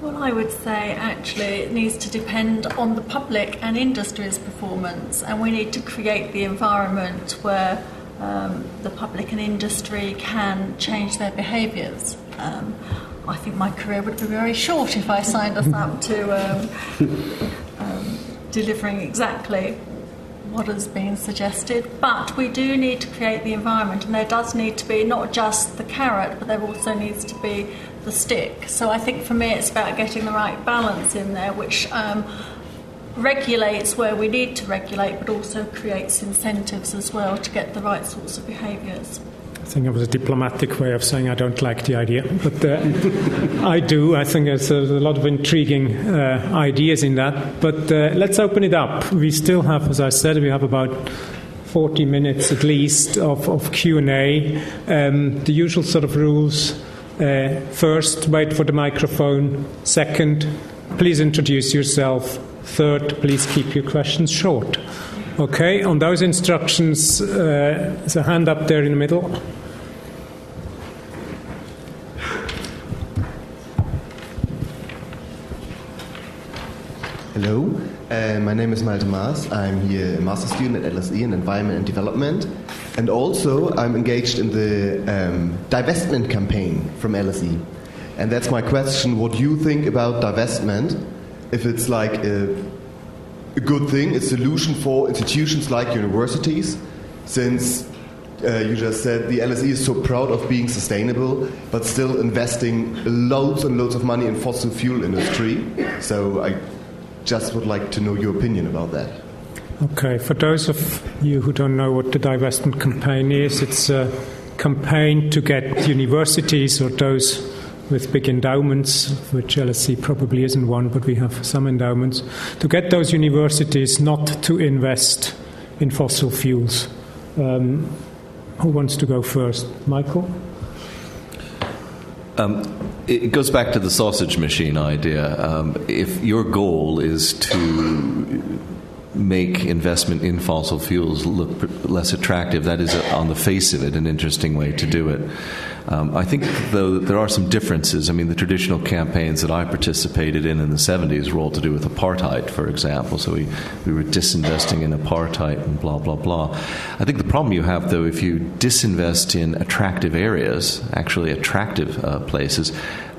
Well, I would say actually it needs to depend on the public and industry's performance, and we need to create the environment where um, the public and industry can change their behaviours. Um, I think my career would be very short if I signed us up to um, um, delivering exactly what has been suggested. But we do need to create the environment, and there does need to be not just the carrot, but there also needs to be the stick. So I think for me, it's about getting the right balance in there, which um, regulates where we need to regulate, but also creates incentives as well to get the right sorts of behaviours. I think it was a diplomatic way of saying I don't like the idea, but uh, I do. I think there's a, lot of intriguing uh, ideas in that. But uh, let's open it up. We still have, as I said, we have about 40 minutes at least of, of Q&A. Um, the usual sort of rules. Uh, first, wait for the microphone. Second, please introduce yourself. Third, please keep your questions short. Okay, on those instructions, uh, there's a hand up there in the middle. Hello, uh, my name is Malte Maas. I'm here a master student at LSE in Environment and Development. And also, I'm engaged in the um, divestment campaign from LSE. And that's my question what do you think about divestment? If it's like a, a good thing, a solution for institutions like universities, since uh, you just said the LSE is so proud of being sustainable, but still investing loads and loads of money in fossil fuel industry. So I just would like to know your opinion about that. Okay, for those of you who don't know what the divestment campaign is, it's a campaign to get universities or those with big endowments, which LSE probably isn't one, but we have some endowments, to get those universities not to invest in fossil fuels. Um, who wants to go first? Michael? Um, it goes back to the sausage machine idea. Um, if your goal is to make investment in fossil fuels look less attractive, that is, on the face of it, an interesting way to do it. Um, I think, though, there are some differences. I mean, the traditional campaigns that I participated in in the 70s were all to do with apartheid, for example. So we, we were disinvesting in apartheid and blah, blah, blah. I think the problem you have, though, if you disinvest in attractive areas, actually attractive uh, places,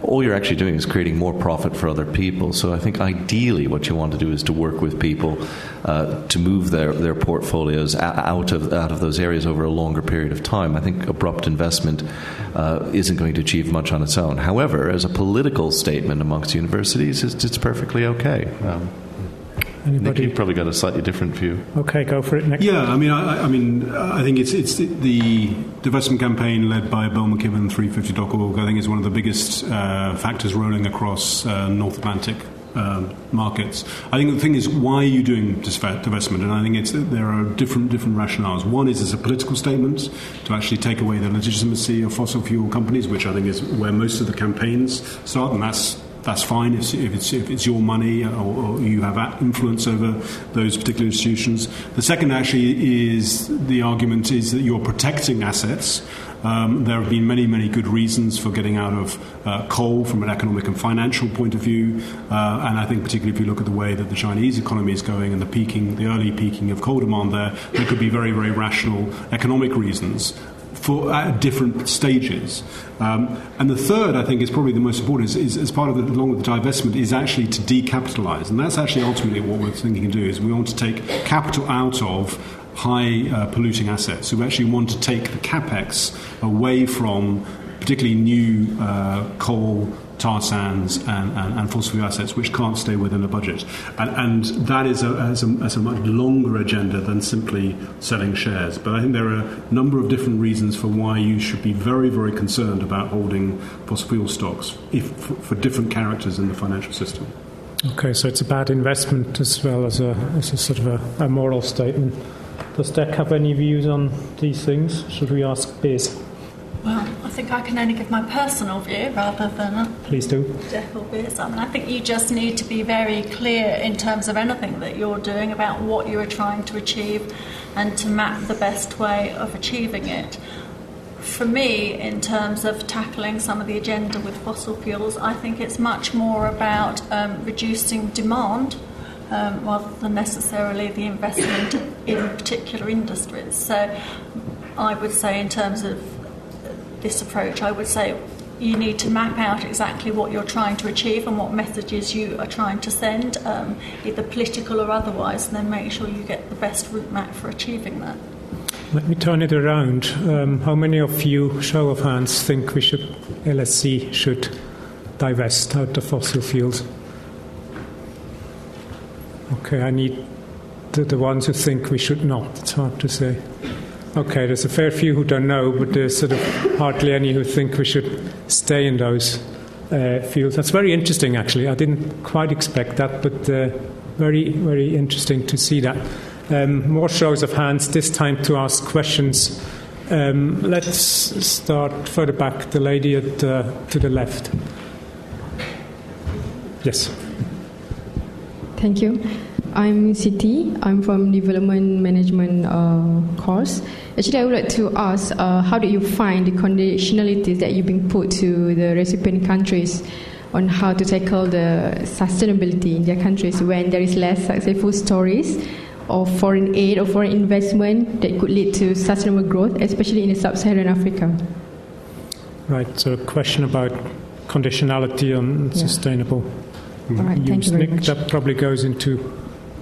all you're actually doing is creating more profit for other people. So I think ideally what you want to do is to work with people uh, to move their, their portfolios out of, out of those areas over a longer period of time. I think abrupt investment uh, isn't going to achieve much on its own. However, as a political statement amongst universities, it's, it's perfectly okay. Um, Anybody? Nick, you probably got a slightly different view. Okay, go for it, Nick. Yeah, I mean, I, I mean, I think it's it's the, the divestment campaign led by Bill McKibben, 350.org. I think is one of the biggest uh, factors rolling across uh, North Atlantic um, markets. I think the thing is, why are you doing divestment? And I think it's there are different different rationales. One is as a political statement to actually take away the legitimacy of fossil fuel companies, which I think is where most of the campaigns start, and that's that's fine if, if, it's, if it's your money or, or, you have influence over those particular institutions. The second actually is the argument is that you're protecting assets Um, there have been many, many good reasons for getting out of uh, coal from an economic and financial point of view. Uh, and I think, particularly if you look at the way that the Chinese economy is going and the peaking, the early peaking of coal demand there, there could be very, very rational economic reasons for at different stages. Um, and the third, I think, is probably the most important, is, as part of the, along with the divestment, is actually to decapitalise. And that's actually ultimately what we're thinking to do, is we want to take capital out of high uh, polluting assets. So we actually want to take the capex away from particularly new uh, coal, tar sands, and, and, and, fossil fuel assets which can't stay within a budget. And, and that is a, has a, a, much longer agenda than simply selling shares. But I think there are a number of different reasons for why you should be very, very concerned about holding fossil fuel stocks if, for, for different characters in the financial system. Okay, so it's a bad investment as well as a, as a sort of a, a moral statement. Does DECC have any views on these things? Should we ask BIS? Well, I think I can only give my personal view rather than. Please do. DECC or BIS. I mean, I think you just need to be very clear in terms of anything that you're doing about what you are trying to achieve and to map the best way of achieving it. For me, in terms of tackling some of the agenda with fossil fuels, I think it's much more about um, reducing demand um, rather than necessarily the investment in particular industries. So I would say, in terms of this approach, I would say you need to map out exactly what you're trying to achieve and what messages you are trying to send, um, either political or otherwise, and then make sure you get the best route map for achieving that. Let me turn it around. Um, how many of you, show of hands, think we should LSE should divest out of fossil fuels? Okay, I need the, the ones who think we should not. It's hard to say. Okay, there's a fair few who don't know, but there's sort of hardly any who think we should stay in those uh, fields. That's very interesting, actually. I didn't quite expect that, but uh, very, very interesting to see that. Um, more shows of hands, this time to ask questions. Um, let's start further back, the lady at, uh, to the left. Yes. Thank you. I'm Siti. I'm from Development Management uh, course. Actually, I would like to ask, uh, how do you find the conditionalities that you've been put to the recipient countries on how to tackle the sustainability in their countries when there is less successful stories of foreign aid or foreign investment that could lead to sustainable growth, especially in sub-Saharan Africa? Right. So, a question about conditionality on yeah. sustainable all right, thank you very much. That probably goes into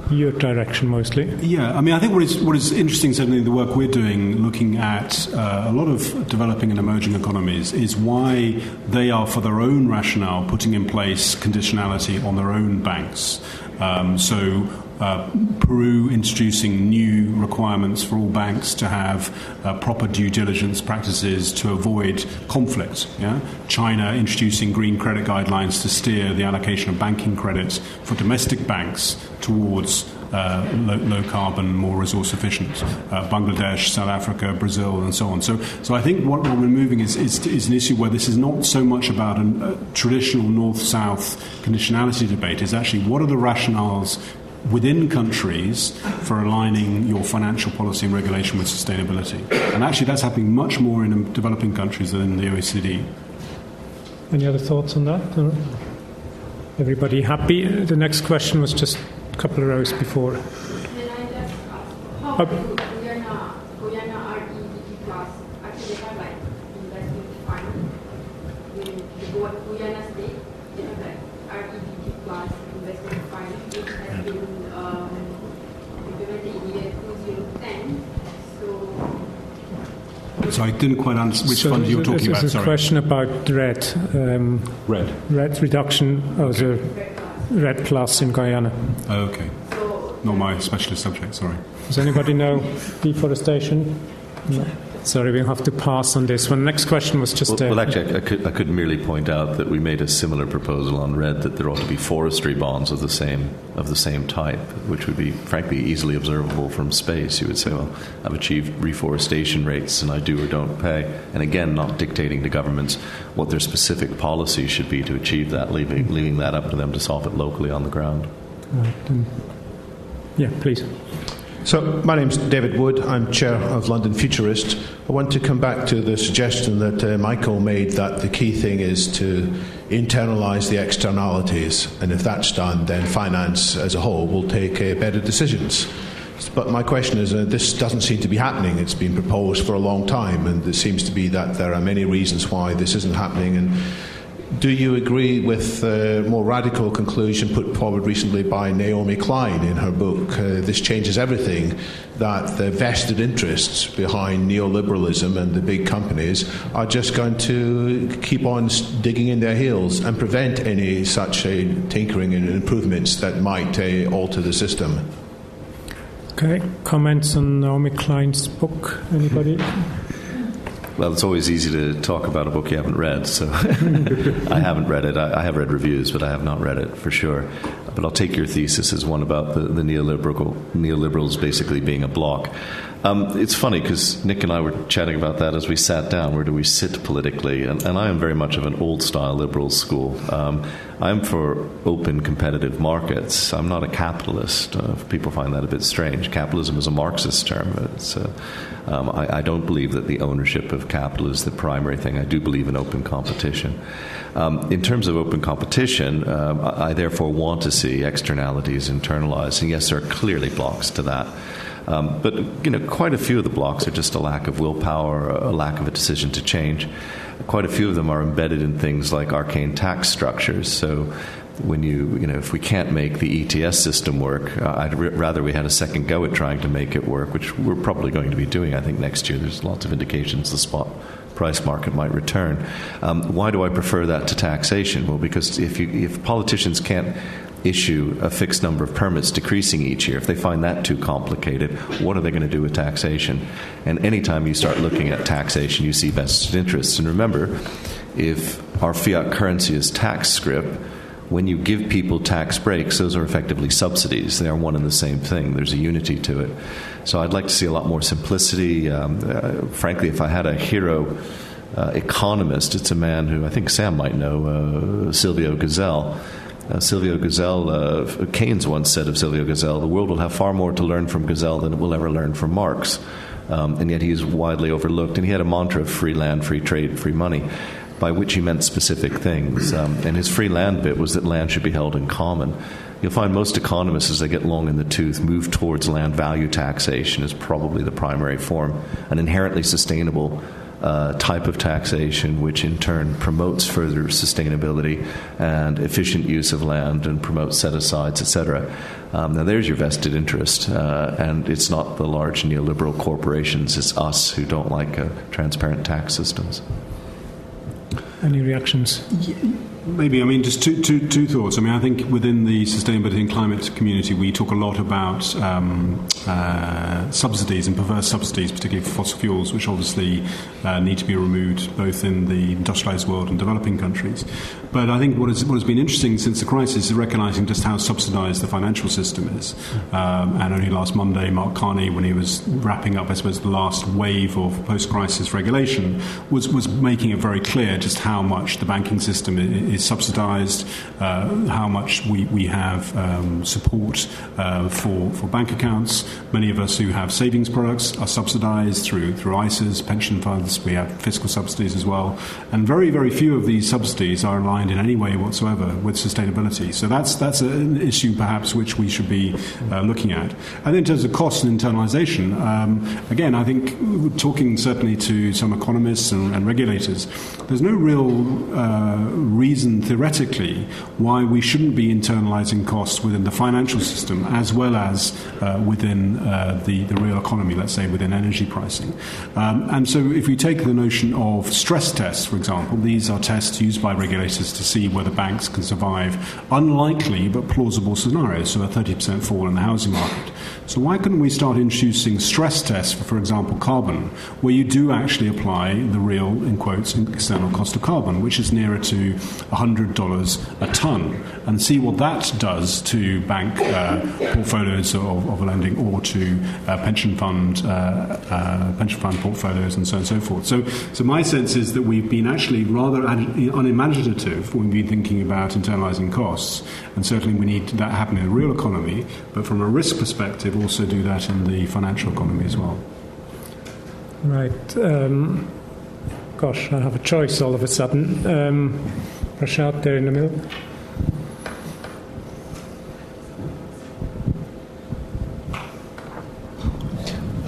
your direction mostly. Yeah, I mean, I think what is what is interesting, certainly the work we're doing, looking at uh, a lot of developing and emerging economies, is why they are, for their own rationale, putting in place conditionality on their own banks. Um, so uh, Peru introducing new requirements for all banks to have uh, proper due diligence practices to avoid conflict. Yeah? China introducing green credit guidelines to steer the allocation of banking credits for domestic banks towards uh, low, low, carbon, more resource efficient. Uh, Bangladesh, South Africa, Brazil, and so on. So, so I think what, we're moving is, is, is, an issue where this is not so much about a traditional north south conditionality debate, it's actually what are the rationales within countries for aligning your financial policy and regulation with sustainability. And actually, that's happening much more in developing countries than in the OECD. Any other thoughts on that? Everybody happy? The next question was just a couple of rows before. Oh. So I didn't quite understand which so fund you were talking about. There's a question about REDD. Um, red. REDD reduction of the REDD plus in Guyana. Oh, okay. Not my specialist subject, sorry. Does anybody know deforestation? No. Sorry, we'll have to pass on this one. Next question was just. Well, uh, well actually, I could, I could, merely point out that we made a similar proposal on REDD that there ought to be forestry bonds of the same of the same type, which would be frankly easily observable from space. You would say, well, I've achieved reforestation rates, and I do or don't pay. And again, not dictating to governments what their specific policy should be to achieve that, leaving leaving that up to them to solve it locally on the ground. Right. Um, yeah, please. So, my name's David Wood. I'm chair of London Futurist. I want to come back to the suggestion that uh, Michael made that the key thing is to internalise the externalities, and if that's done, then finance as a whole will take uh, better decisions. But my question is uh, this doesn't seem to be happening. It's been proposed for a long time, and it seems to be that there are many reasons why this isn't happening. And do you agree with the more radical conclusion put forward recently by Naomi Klein in her book, uh, This Changes Everything, that the vested interests behind neoliberalism and the big companies are just going to keep on digging in their heels and prevent any such uh, tinkering and improvements that might uh, alter the system? Okay, comments on Naomi Klein's book? Anybody? Well, it's always easy to talk about a book you haven't read, so I haven't read it. I, I, have read reviews, but I have not read it for sure. But I'll take your thesis as one about the, the neoliberal, neoliberals basically being a bloc. Um, it's funny because Nick and I were chatting about that as we sat down. Where do we sit politically? And, and I am very much of an old style liberal school. Um, I'm for open competitive markets. I'm not a capitalist. Uh, people find that a bit strange. Capitalism is a Marxist term. Uh, um, I, I, don't believe that the ownership of capital is the primary thing. I do believe in open competition. Um, in terms of open competition, um, I, I therefore want to see externalities internalized. And yes, there are clearly blocks to that. Um, but you know, quite a few of the blocks are just a lack of willpower, a lack of a decision to change. Quite a few of them are embedded in things like arcane tax structures. So when you, you know, if we can't make the ETS system work, uh, I'd r- rather we had a second go at trying to make it work, which we're probably going to be doing, I think, next year. There's lots of indications the spot price market might return. Um, why do I prefer that to taxation? Well, because if, you, if politicians can't issue a fixed number of permits decreasing each year. If they find that too complicated, what are they going to do with taxation? And anytime you start looking at taxation, you see vested interests. And remember, if our fiat currency is tax scrip, when you give people tax breaks, those are effectively subsidies. They are one and the same thing. There's a unity to it. So I'd like to see a lot more simplicity. Um, uh, frankly, if I had a hero uh, economist, it's a man who I think Sam might know, uh, Silvio Gesell uh, Silvio Gesell, uh, Keynes once said of Silvio Gesell, the world will have far more to learn from Gesell than it will ever learn from Marx. Um, and yet he is widely overlooked. And he had a mantra of free land, free trade, free money, by which he meant specific things. Um, and his free land bit was that land should be held in common. You'll find most economists, as they get long in the tooth, move towards land value taxation as probably the primary form, an inherently sustainable uh, type of taxation, which in turn promotes further sustainability and efficient use of land and promotes set asides, etc. Um, now, there's your vested interest, uh, and it's not the large neoliberal corporations, it's us who don't like uh, transparent tax systems. Any reactions? Maybe, I mean, just two, two, two thoughts. I mean, I think within the sustainability and climate community, we talk a lot about um, uh, subsidies and perverse subsidies, particularly for fossil fuels, which obviously uh, need to be removed both in the industrialized world and developing countries. But I think what, is, what has been interesting since the crisis is recognizing just how subsidized the financial system is. Um, and only last Monday, Mark Carney, when he was wrapping up, I suppose, the last wave of post crisis regulation, was, was making it very clear just how much the banking system is is subsidised, uh, how much we, we have um, support uh, for, for bank accounts. Many of us who have savings products are subsidised through, through ISAs, pension funds. We have fiscal subsidies as well. And very, very few of these subsidies are aligned in any way whatsoever with sustainability. So that's, that's an issue perhaps which we should be uh, looking at. And in terms of cost and internalisation, um, again, I think talking certainly to some economists and, and regulators, there's no real uh, reason reason, theoretically, why we shouldn't be internalizing costs within the financial system as well as uh, within uh, the, the real economy, let's say within energy pricing. Um, and so, if we take the notion of stress tests, for example, these are tests used by regulators to see whether banks can survive unlikely but plausible scenarios, so a 30% fall in the housing market. So, why couldn't we start introducing stress tests for, for example, carbon, where you do actually apply the real, in quotes, external cost of carbon, which is nearer to $100 a tonne and see what that does to bank uh, portfolios of, of, lending or to uh, pension fund uh, uh, pension fund portfolios and so on and so forth. So, so my sense is that we've been actually rather unimaginative when we've been thinking about internalising costs, and certainly we need that happening in the real economy, but from a risk perspective, also do that in the financial economy as well. Right. Um, gosh, I have a choice all of a sudden. Um, Rashad there in the middle.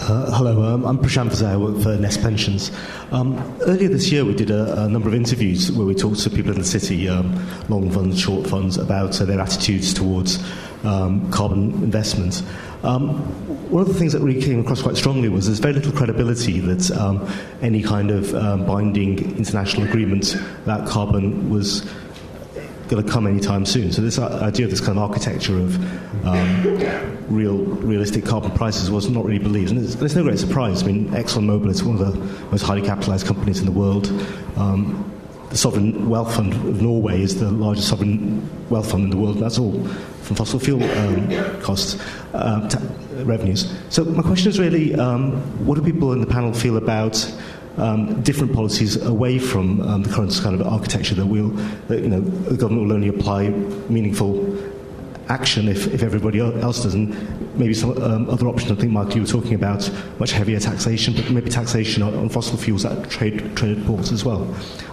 Uh, hello, um, I'm Prashant Vaze, I work for Nest Pensions. Um, earlier this year, we did a, a, number of interviews where we talked to people in the city, um, long funds, short funds, about uh, their attitudes towards um, carbon investment. Um, one of the things that really came across quite strongly was there's very little credibility that um, any kind of binding international agreement about carbon was going to come anytime soon. So this idea of this kind of architecture of um, real, realistic carbon prices was not really believed, and it's, no great surprise. I mean, ExxonMobil is one of the most highly capitalized companies in the world. Um, the sovereign wealth fund of Norway is the largest sovereign wealth fund in the world, that's all from fossil fuel um, costs, uh, revenues. So my question is really, um, what do people in the panel feel about um, different policies away from um, the current kind of architecture that will, that, you know, the government will only apply meaningful action if, if everybody else doesn't. Maybe some um, other options. I think, Mark, you were talking about much heavier taxation, but maybe taxation on, on fossil fuels at trade trade ports as well.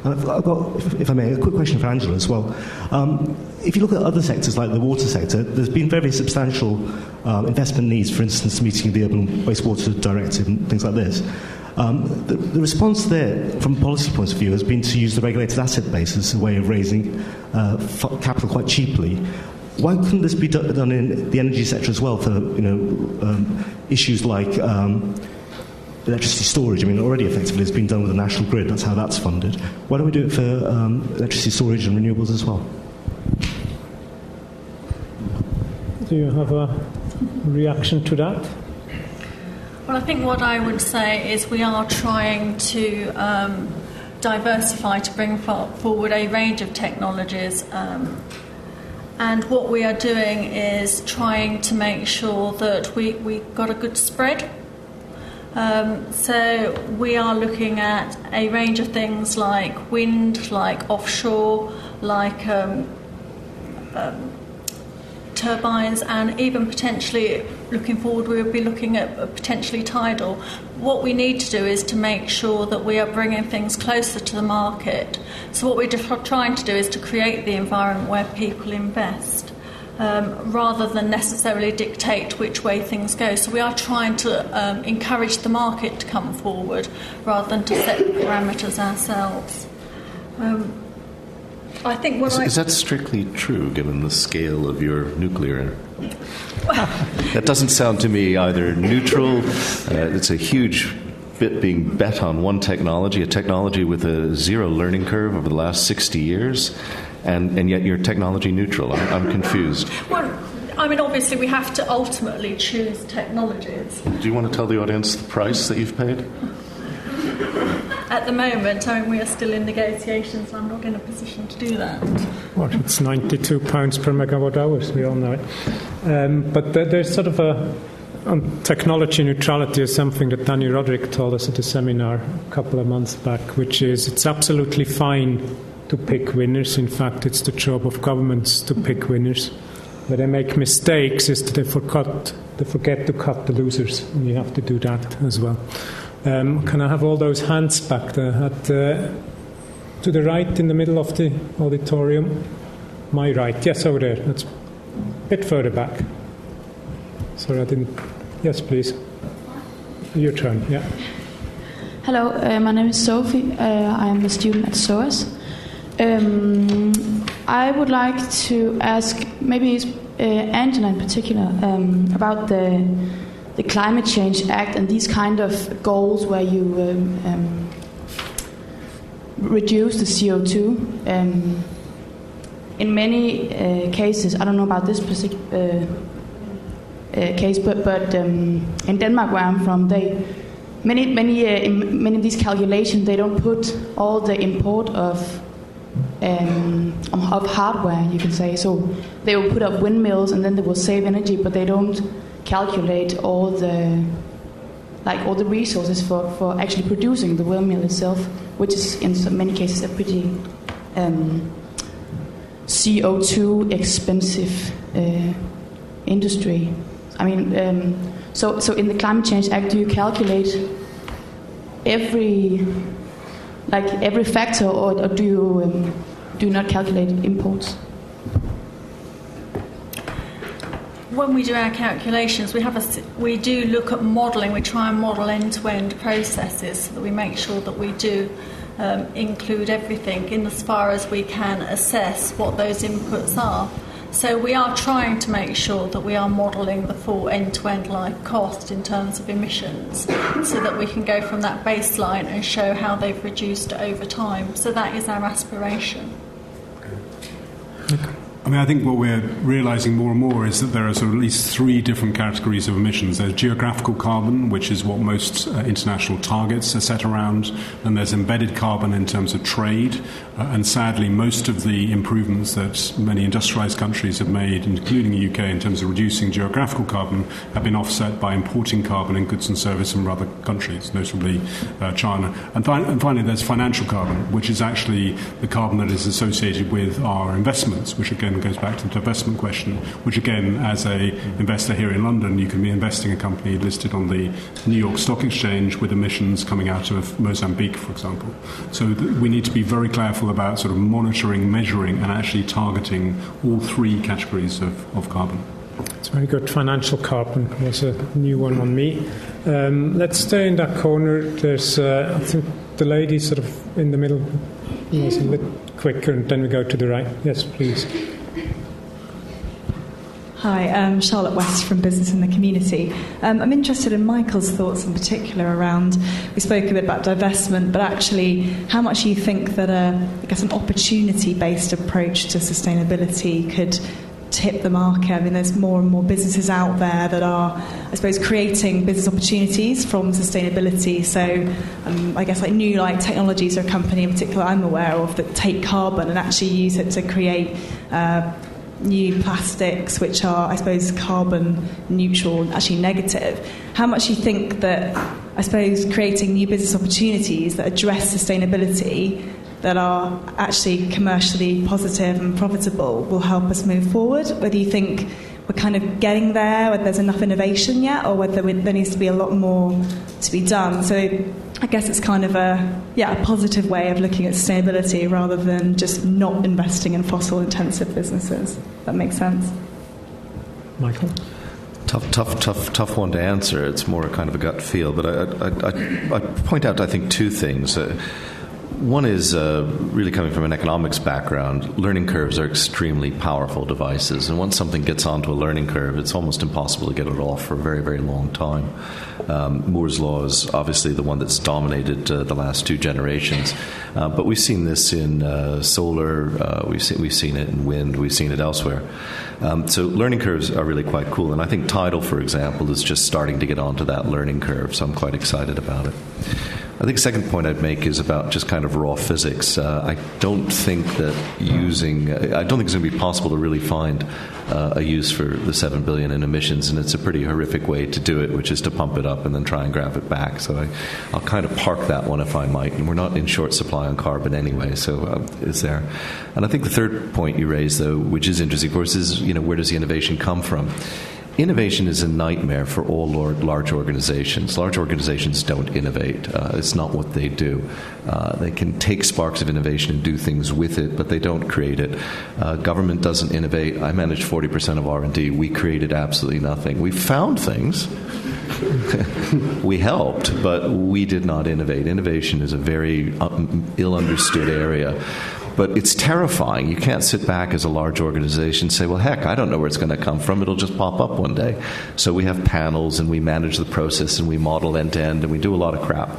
And I've, I've got, if, if, I may, a quick question for Angela as well. Um, if you look at other sectors like the water sector, there's been very substantial um, investment needs, for instance, meeting the Urban Wastewater Directive and things like this. Um, the, the, response there, from a policy point of view, has been to use the regulated asset base as a way of raising uh, capital quite cheaply. Why couldn't this be done in the energy sector as well for you know um, issues like um, electricity storage? I mean, already effectively it's been done with the national grid. That's how that's funded. Why don't we do it for um, electricity storage and renewables as well? Do you have a reaction to that? Well, I think what I would say is we are trying to um, diversify to bring forward a range of technologies. Um, and what we are doing is trying to make sure that we, we got a good spread. Um, so we are looking at a range of things like wind, like offshore, like um, um, turbines, and even potentially looking forward, we will be looking at potentially tidal. What we need to do is to make sure that we are bringing things closer to the market. So, what we're trying to do is to create the environment where people invest. Um, rather than necessarily dictate which way things go. So we are trying to um, encourage the market to come forward rather than to set the parameters ourselves. Um, I think what is, I, is that strictly true given the scale of your nuclear that doesn't sound to me either neutral. Uh, it's a huge bit being bet on one technology, a technology with a zero learning curve over the last 60 years, and, and yet you're technology neutral. I'm, I'm confused. Well, I mean, obviously, we have to ultimately choose technologies. Do you want to tell the audience the price that you've paid? At the moment, I mean, we are still in negotiations. so I'm not in a position to do that. What? It's 92 pounds per megawatt hours. We all know it. Um, but there's sort of a on technology neutrality is something that Dani Rodrik told us at a seminar a couple of months back, which is it's absolutely fine to pick winners. In fact, it's the job of governments to pick winners. Where they make mistakes is that they they forget to cut the losers, and you have to do that as well. Um, can I have all those hands back there at, uh, to the right in the middle of the auditorium? My right, yes, over there. That's a bit further back. Sorry, I didn't. Yes, please. Your turn, yeah. Hello, uh, my name is Sophie. Uh, I am a student at SOAS. Um, I would like to ask maybe uh, Angela in particular um, about the the Climate Change Act and these kind of goals where you um, um, reduce the CO2. Um, in many uh, cases, I don't know about this specific uh, uh, case, but but um, in Denmark, where I'm from, they many many uh, many of these calculations they don't put all the import of um, of hardware, you can say. So they will put up windmills and then they will save energy, but they don't calculate all the like all the resources for, for actually producing the windmill itself, which is in many cases a pretty um, CO2 expensive uh, industry. I mean, um, so so in the climate change act, do you calculate every like every factor, or, or do you um, do you not calculate imports? When we do our calculations, we have a we do look at modelling. We try and model end-to-end processes so that we make sure that we do um, include everything in as far as we can assess what those inputs are. So we are trying to make sure that we are modelling the full end-to-end life cost in terms of emissions, so that we can go from that baseline and show how they've reduced over time. So that is our aspiration. Okay. I mean, I think what we're realizing more and more is that there are sort of at least three different categories of emissions. There's geographical carbon, which is what most uh, international targets are set around. and there's embedded carbon in terms of trade. Uh, and sadly, most of the improvements that many industrialized countries have made, including the UK, in terms of reducing geographical carbon, have been offset by importing carbon in goods and services from other countries, notably uh, China. And, fi- and finally, there's financial carbon, which is actually the carbon that is associated with our investments, which again goes back to the divestment question, which again, as a investor here in London, you can be investing a company listed on the New York Stock Exchange with emissions coming out of Mozambique, for example. So th- we need to be very careful about sort of monitoring, measuring, and actually targeting all three categories of, of carbon. It's very good. Financial carbon was a new one on me. Um, let's stay in that corner. There's, uh, I think, the lady sort of in the middle. Yes, a bit quicker, and then we go to the right. Yes, please. Hi, I'm Charlotte West from Business in the Community. Um, I'm interested in Michael's thoughts in particular around, we spoke a bit about divestment, but actually how much do you think that a, I guess an opportunity-based approach to sustainability could tip the market. I mean, there's more and more businesses out there that are, I suppose, creating business opportunities from sustainability. So, um, I guess like Newlight Technologies are a company in particular I'm aware of that take carbon and actually use it to create. Uh, new plastics which are, I suppose, carbon neutral, actually negative. How much do you think that, I suppose, creating new business opportunities that address sustainability that are actually commercially positive and profitable will help us move forward? Whether you think we're kind of getting there, whether there's enough innovation yet, or whether there needs to be a lot more to be done. So I guess it's kind of a yeah a positive way of looking at sustainability rather than just not investing in fossil intensive businesses. That makes sense. Michael. Tough, tough, tough, tough one to answer. It's more a kind of a gut feel, but I, I, I, I point out, I think, two things. Uh, one is uh, really coming from an economics background. Learning curves are extremely powerful devices, and once something gets onto a learning curve, it's almost impossible to get it off for a very, very long time. Um, Moore's law is obviously the one that's dominated uh, the last two generations, uh, but we've seen this in uh, solar, uh, we've seen, we've seen it in wind, we've seen it elsewhere. Um, so learning curves are really quite cool, and I think Tidal, for example, is just starting to get onto that learning curve. So I'm quite excited about it. I think the second point I'd make is about just kind of raw physics. Uh, I don't think that using, I don't think it's going to be possible to really find uh, a use for the 7 billion in emissions, and it's a pretty horrific way to do it, which is to pump it up and then try and grab it back. So I, will kind of park that one if I might. And we're not in short supply on carbon anyway, so uh, it's there. And I think the third point you raised, though, which is interesting, of course, is you know where does the innovation come from? Innovation is a nightmare for all large organizations. Large organizations don't innovate. Uh, it's not what they do. Uh, they can take sparks of innovation and do things with it, but they don't create it. Uh, government doesn't innovate. I manage 40% of R&D. We created absolutely nothing. We found things. we helped, but we did not innovate. Innovation is a very um, ill understood area. But it's terrifying. You can't sit back as a large organization and say, well, heck, I don't know where it's going to come from. It'll just pop up one day. So we have panels and we manage the process and we model end to end and we do a lot of crap.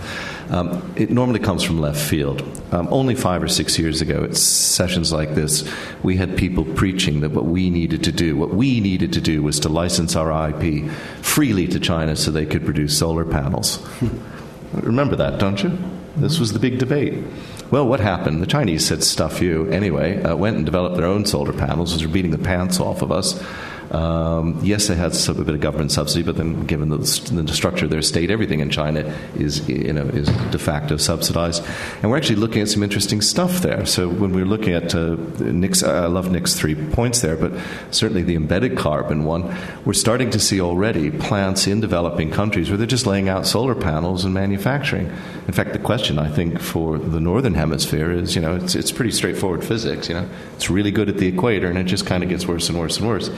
Um, it normally comes from left field. Um, only five or six years ago, at sessions like this, we had people preaching that what we needed to do, what we needed to do was to license our IP freely to China so they could produce solar panels. Remember that, don't you? This was the big debate. Well, what happened? The Chinese said, stuff you. Anyway, uh, went and developed their own solar panels, which are beating the pants off of us. Um, yes, they had a bit of government subsidy, but then, given the, the, structure of their state, everything in China is, you know, is de facto subsidized. And we're actually looking at some interesting stuff there. So when we're looking at uh, Nick's, I love Nick's three points there, but certainly the embedded carbon one, we're starting to see already plants in developing countries where they're just laying out solar panels and manufacturing. In fact, the question I think for the northern hemisphere is, you know, it's, it's pretty straightforward physics. You know, it's really good at the equator, and it just kind of gets worse and worse and worse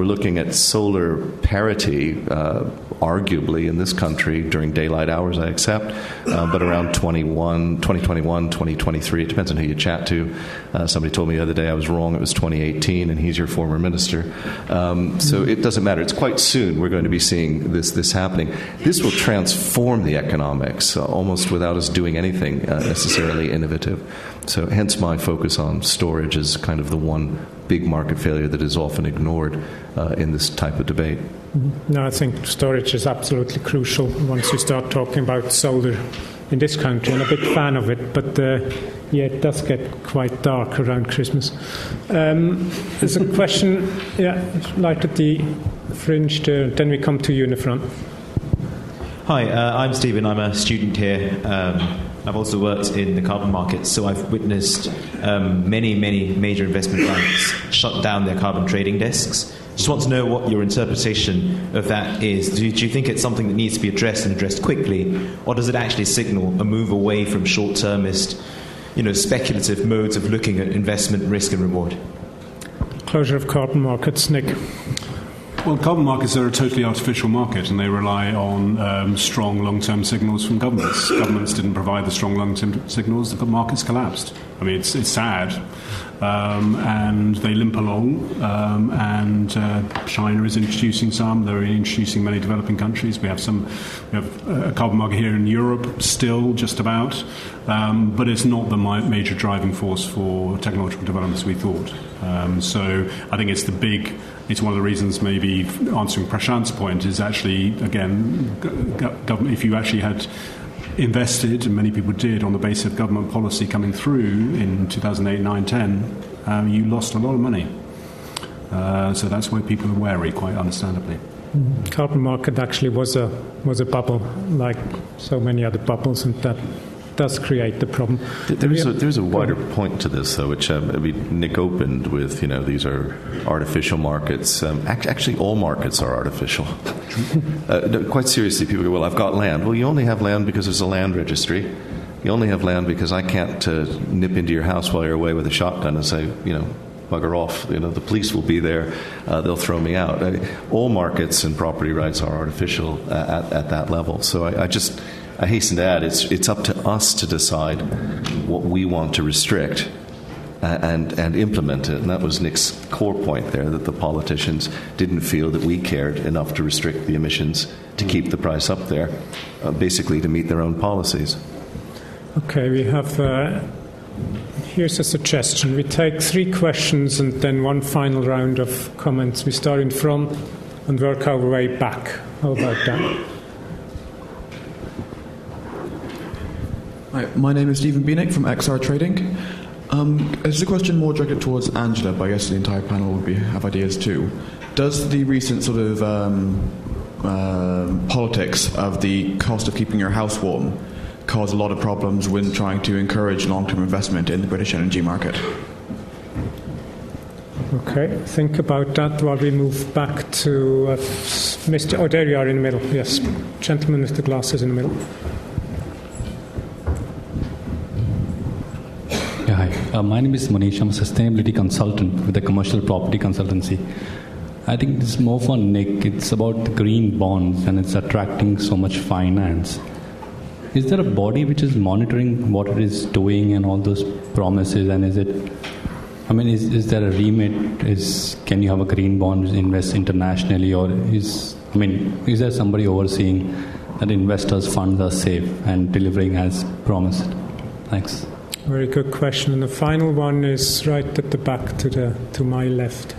we're looking at solar parity, uh, arguably in this country during daylight hours, I accept, uh, but around 21, 2021, 2023, it depends on who you chat to. Uh, somebody told me the other day I was wrong, it was 2018, and he's your former minister. Um, so it doesn't matter. It's quite soon we're going to be seeing this, this happening. This will transform the economics uh, almost without us doing anything uh, necessarily innovative. So, hence my focus on storage as kind of the one big market failure that is often ignored uh, in this type of debate. Mm-hmm. No, I think storage is absolutely crucial once you start talking about solar in this country. I'm a big fan of it, but uh, yeah, it does get quite dark around Christmas. Um, there's a question, yeah, right at the fringe there, then we come to you in the front. Hi, uh, I'm Stephen. I'm a student here. Um, I've also worked in the carbon markets, so I've witnessed um, many, many major investment banks shut down their carbon trading desks. Just want to know what your interpretation of that is. Do do you think it's something that needs to be addressed and addressed quickly, or does it actually signal a move away from short-termist, you know, speculative modes of looking at investment risk and reward? Closure of carbon markets, Nick. Well, carbon markets are a totally artificial market and they rely on um, strong long term signals from governments. governments didn't provide the strong long term signals, the markets collapsed. I mean, it's, it's sad. Um, and they limp along. Um, and uh, China is introducing some. They're introducing many developing countries. We have some. We have a carbon market here in Europe, still just about, um, but it's not the major driving force for technological developments we thought. Um, so I think it's the big it's one of the reasons maybe answering Prashant's point is actually again government if you actually had invested and many people did on the basis of government policy coming through in 2008 9 10 um, you lost a lot of money. Uh, so that's why people are wary quite understandably. Mm-hmm. carbon market actually was a was a bubble like so many other bubbles and that does create the problem. There's a, there's a wider point to this, though, which um, I mean, Nick opened with. You know, these are artificial markets. Um, actually, all markets are artificial. uh, no, quite seriously, people go, "Well, I've got land." Well, you only have land because there's a land registry. You only have land because I can't uh, nip into your house while you're away with a shotgun and say, you know, bugger off. You know, the police will be there. Uh, they'll throw me out. I all markets and property rights are artificial at, at that level. So I, I just I hasten to add, it's, it's up to us to decide what we want to restrict and, and implement it. And that was Nick's core point there that the politicians didn't feel that we cared enough to restrict the emissions to keep the price up there, uh, basically to meet their own policies. Okay, we have. Uh, here's a suggestion. We take three questions and then one final round of comments. We start in front and work our way back. How about that? Hi, my name is Stephen Beanick from XR Trading. Um, it's a question more directed towards Angela, but I guess the entire panel would be, have ideas too. Does the recent sort of um, uh, politics of the cost of keeping your house warm cause a lot of problems when trying to encourage long term investment in the British energy market? Okay, think about that while we move back to uh, Mr. Oh, there you are in the middle. Yes, gentleman with the glasses in the middle. Uh, my name is Manish. I'm a sustainability consultant with a commercial property consultancy. I think is more for Nick. It's about green bonds and it's attracting so much finance. Is there a body which is monitoring what it is doing and all those promises? And is it, I mean, is, is there a remit? Is Can you have a green bond invest internationally? Or is, I mean, is there somebody overseeing that investors' funds are safe and delivering as promised? Thanks. Very good question. And the final one is right at the back to the to my left.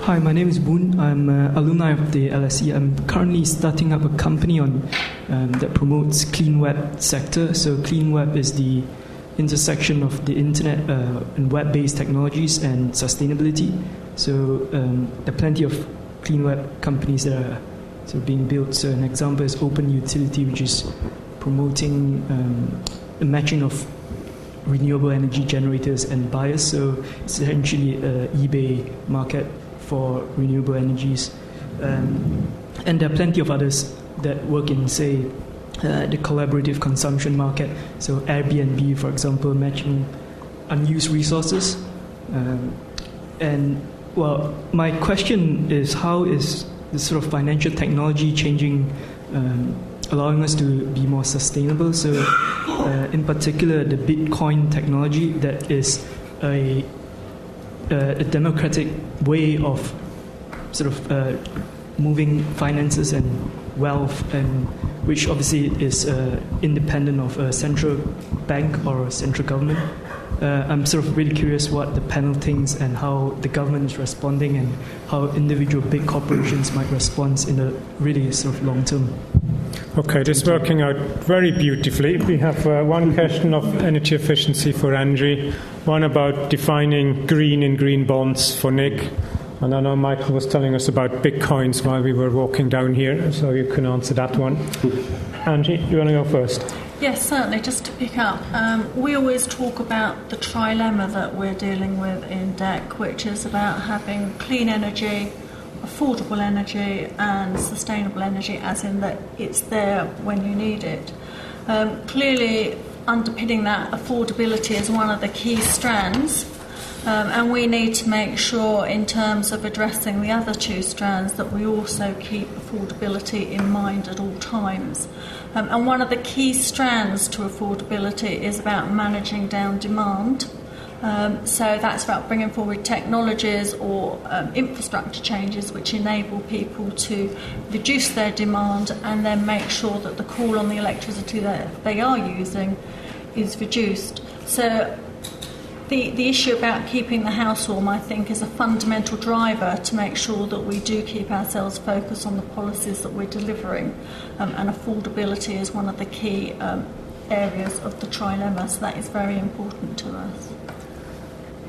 Hi, my name is Boon. I'm an alumni of the LSE. I'm currently starting up a company on um, that promotes clean web sector. So clean web is the intersection of the internet uh, and web-based technologies and sustainability. So um, there are plenty of clean web companies that are sort of being built. So an example is Open Utility, which is promoting um, the matching of renewable energy generators and buyers. So it's essentially an eBay market for renewable energies. Um, and there are plenty of others that work in, say, uh, the collaborative consumption market. So Airbnb, for example, matching unused resources. Um, and well, my question is how is this sort of financial technology changing, um, allowing us to be more sustainable? So, uh, in particular, the Bitcoin technology that is a, a democratic way of sort of uh, moving finances and wealth, and which obviously is uh, independent of a central bank or a central government. Uh, I'm sort of really curious what the panel thinks and how the government is responding and how individual big corporations might respond in the really sort of long term. Okay, this is working out very beautifully. We have uh, one question of energy efficiency for Angie, one about defining green in green bonds for Nick, and I know Michael was telling us about bitcoins while we were walking down here, so you can answer that one. Angie, you want to go first? Yes, certainly. Just to pick up, um, we always talk about the trilemma that we're dealing with in DECC, which is about having clean energy, affordable energy, and sustainable energy, as in that it's there when you need it. Um, clearly, underpinning that affordability is one of the key strands. Um, and we need to make sure, in terms of addressing the other two strands, that we also keep affordability in mind at all times. Um, and one of the key strands to affordability is about managing down demand. Um, so that's about bringing forward technologies or um, infrastructure changes which enable people to reduce their demand and then make sure that the call on the electricity that they are using is reduced. So the, the issue about keeping the house warm, I think, is a fundamental driver to make sure that we do keep ourselves focused on the policies that we're delivering. Um, and affordability is one of the key um, areas of the trilemma, so that is very important to us.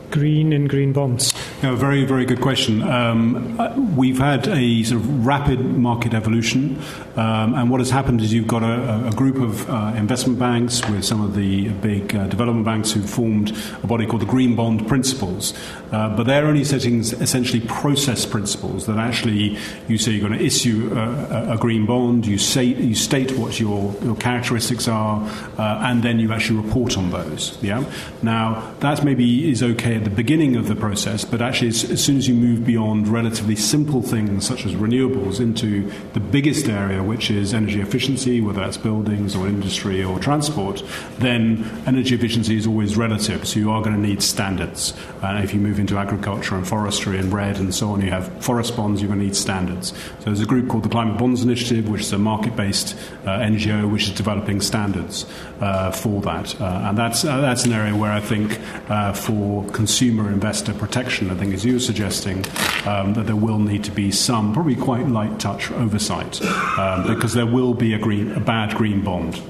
Green in green bonds. Yeah, very, very good question. Um, uh, we've had a sort of rapid market evolution, um, and what has happened is you've got a, a group of uh, investment banks with some of the big uh, development banks who formed a body called the Green Bond Principles. Uh, but they're only setting essentially process principles that actually you say you're going to issue a, a green bond, you, say, you state what your, your characteristics are, uh, and then you actually report on those. Yeah. Now that maybe is okay at the beginning of the process, but actually, as, as, soon as you move beyond relatively simple things such as renewables into the biggest area, which is energy efficiency, whether that's buildings or industry or transport, then energy efficiency is always relative. So you are going to need standards. And if you move into agriculture and forestry and REDD and so on, you have forest bonds, you're going to need standards. So there's a group called the Climate Bonds Initiative, which is a market based uh, NGO which is developing standards uh, for that. Uh, and that's, uh, that's an area where I think uh, for consumer investor protection, I think, as you were suggesting, um, that there will need to be some, probably quite light touch oversight, um, because there will be a, green, a bad green bond.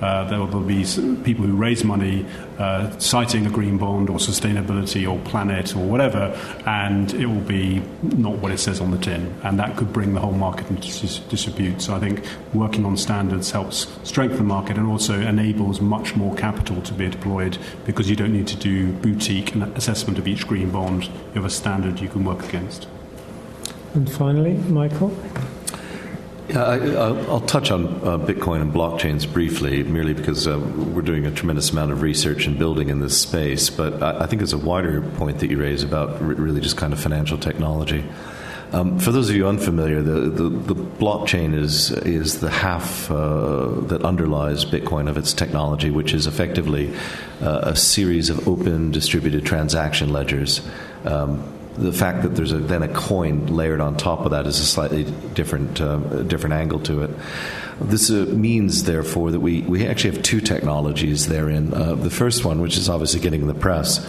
Uh, there will be people who raise money uh, citing a green bond or sustainability or planet or whatever, and it will be not what it says on the tin. And that could bring the whole market into dis- disrepute. So I think working on standards helps strengthen the market and also enables much more capital to be deployed because you don't need to do boutique assessment of each green bond. You have a standard you can work against. And finally, Michael. Yeah, I, will touch on uh, Bitcoin and blockchains briefly, merely because uh, we're doing a tremendous amount of research and building in this space. But I, I think it's a wider point that you raise about really just kind of financial technology. Um, for those of you unfamiliar, the, the, the blockchain is is the half uh, that underlies Bitcoin of its technology, which is effectively uh, a series of open distributed transaction ledgers. Um, the fact that there's a, then a coin layered on top of that is a slightly different uh, different angle to it. This uh, means, therefore, that we, we actually have two technologies therein. Uh, the first one, which is obviously getting in the press,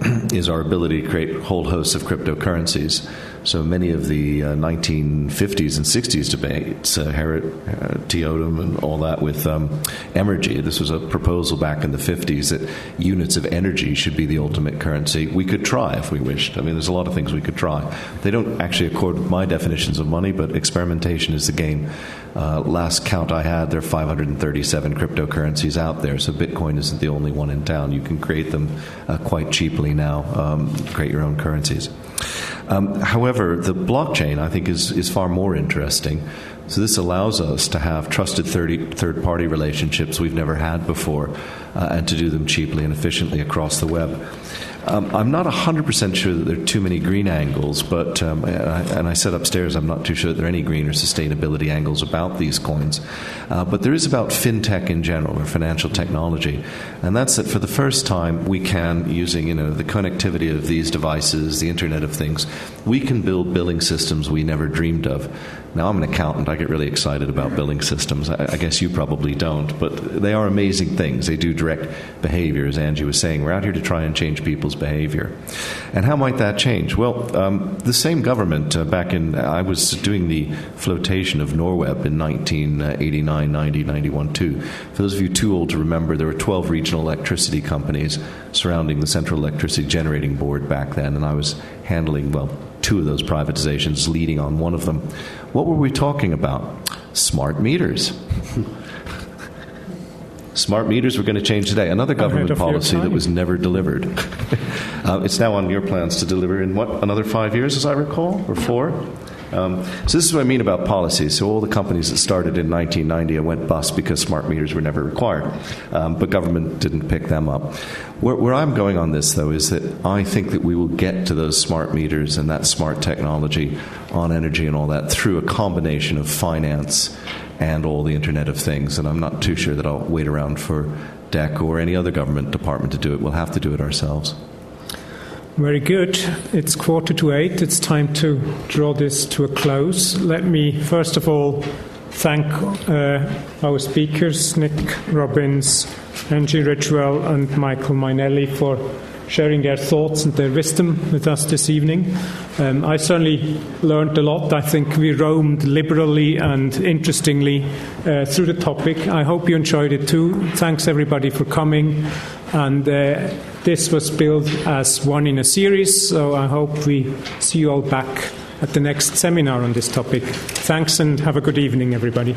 is our ability to create whole hosts of cryptocurrencies. So many of the uh, 1950s and 60s debates, uh, Herod, uh, and all that with um, Emergy, this was a proposal back in the 50s that units of energy should be the ultimate currency. We could try if we wished. I mean, there's a lot of things we could try. They don't actually accord with my definitions of money, but experimentation is the game. Uh, last count I had, there are 537 cryptocurrencies out there, so Bitcoin isn't the only one in town. You can create them uh, quite cheaply now, um, create your own currencies. Um, however, the blockchain, I think, is, is far more interesting. So, this allows us to have trusted third party relationships we've never had before uh, and to do them cheaply and efficiently across the web. Um, I'm not 100% sure that there are too many green angles, but, um, and, I, and, I, said upstairs, I'm not too sure that there are any green or sustainability angles about these coins. Uh, but there is about fintech in general, or financial technology. And that's that for the first time, we can, using you know, the connectivity of these devices, the Internet of Things, we can build billing systems we never dreamed of. Now, I'm an accountant. I get really excited about billing systems. I, I, guess you probably don't, but they are amazing things. They do direct behavior, as Angie was saying. We're out here to try and change people's behavior. And how might that change? Well, um, the same government uh, back in, I was doing the flotation of Norweb in 1989, 90, 91, 2. For those of you too old to remember, there were 12 regional electricity companies surrounding the Central Electricity Generating Board back then, and I was handling, well, two of those privatizations, leading on one of them. What were we talking about? Smart meters. Smart meters were going to change today. Another government policy that was never delivered. uh, it's now on your plans to deliver in what, another five years, as I recall, or four? Um, so this is what I mean about policies. So all the companies that started in 1990 went bust because smart meters were never required, um, but government didn't pick them up. Where, where, I'm going on this, though, is that I think that we will get to those smart meters and that smart technology on energy and all that through a combination of finance and all the Internet of Things. And I'm not too sure that I'll wait around for DECC or any other government department to do it. We'll have to do it ourselves. Very good. It's quarter to eight. It's time to draw this to a close. Let me, first of all, thank uh, our speakers, Nick Robins, Angie Ridgwell, and Michael Mainelli, for sharing their thoughts and their wisdom with us this evening. Um, I certainly learned a lot. I think we roamed liberally and interestingly uh, through the topic. I hope you enjoyed it too. Thanks everybody for coming. And uh, this was billed as one in a series, so I hope we see you all back at the next seminar on this topic. Thanks and have a good evening, everybody.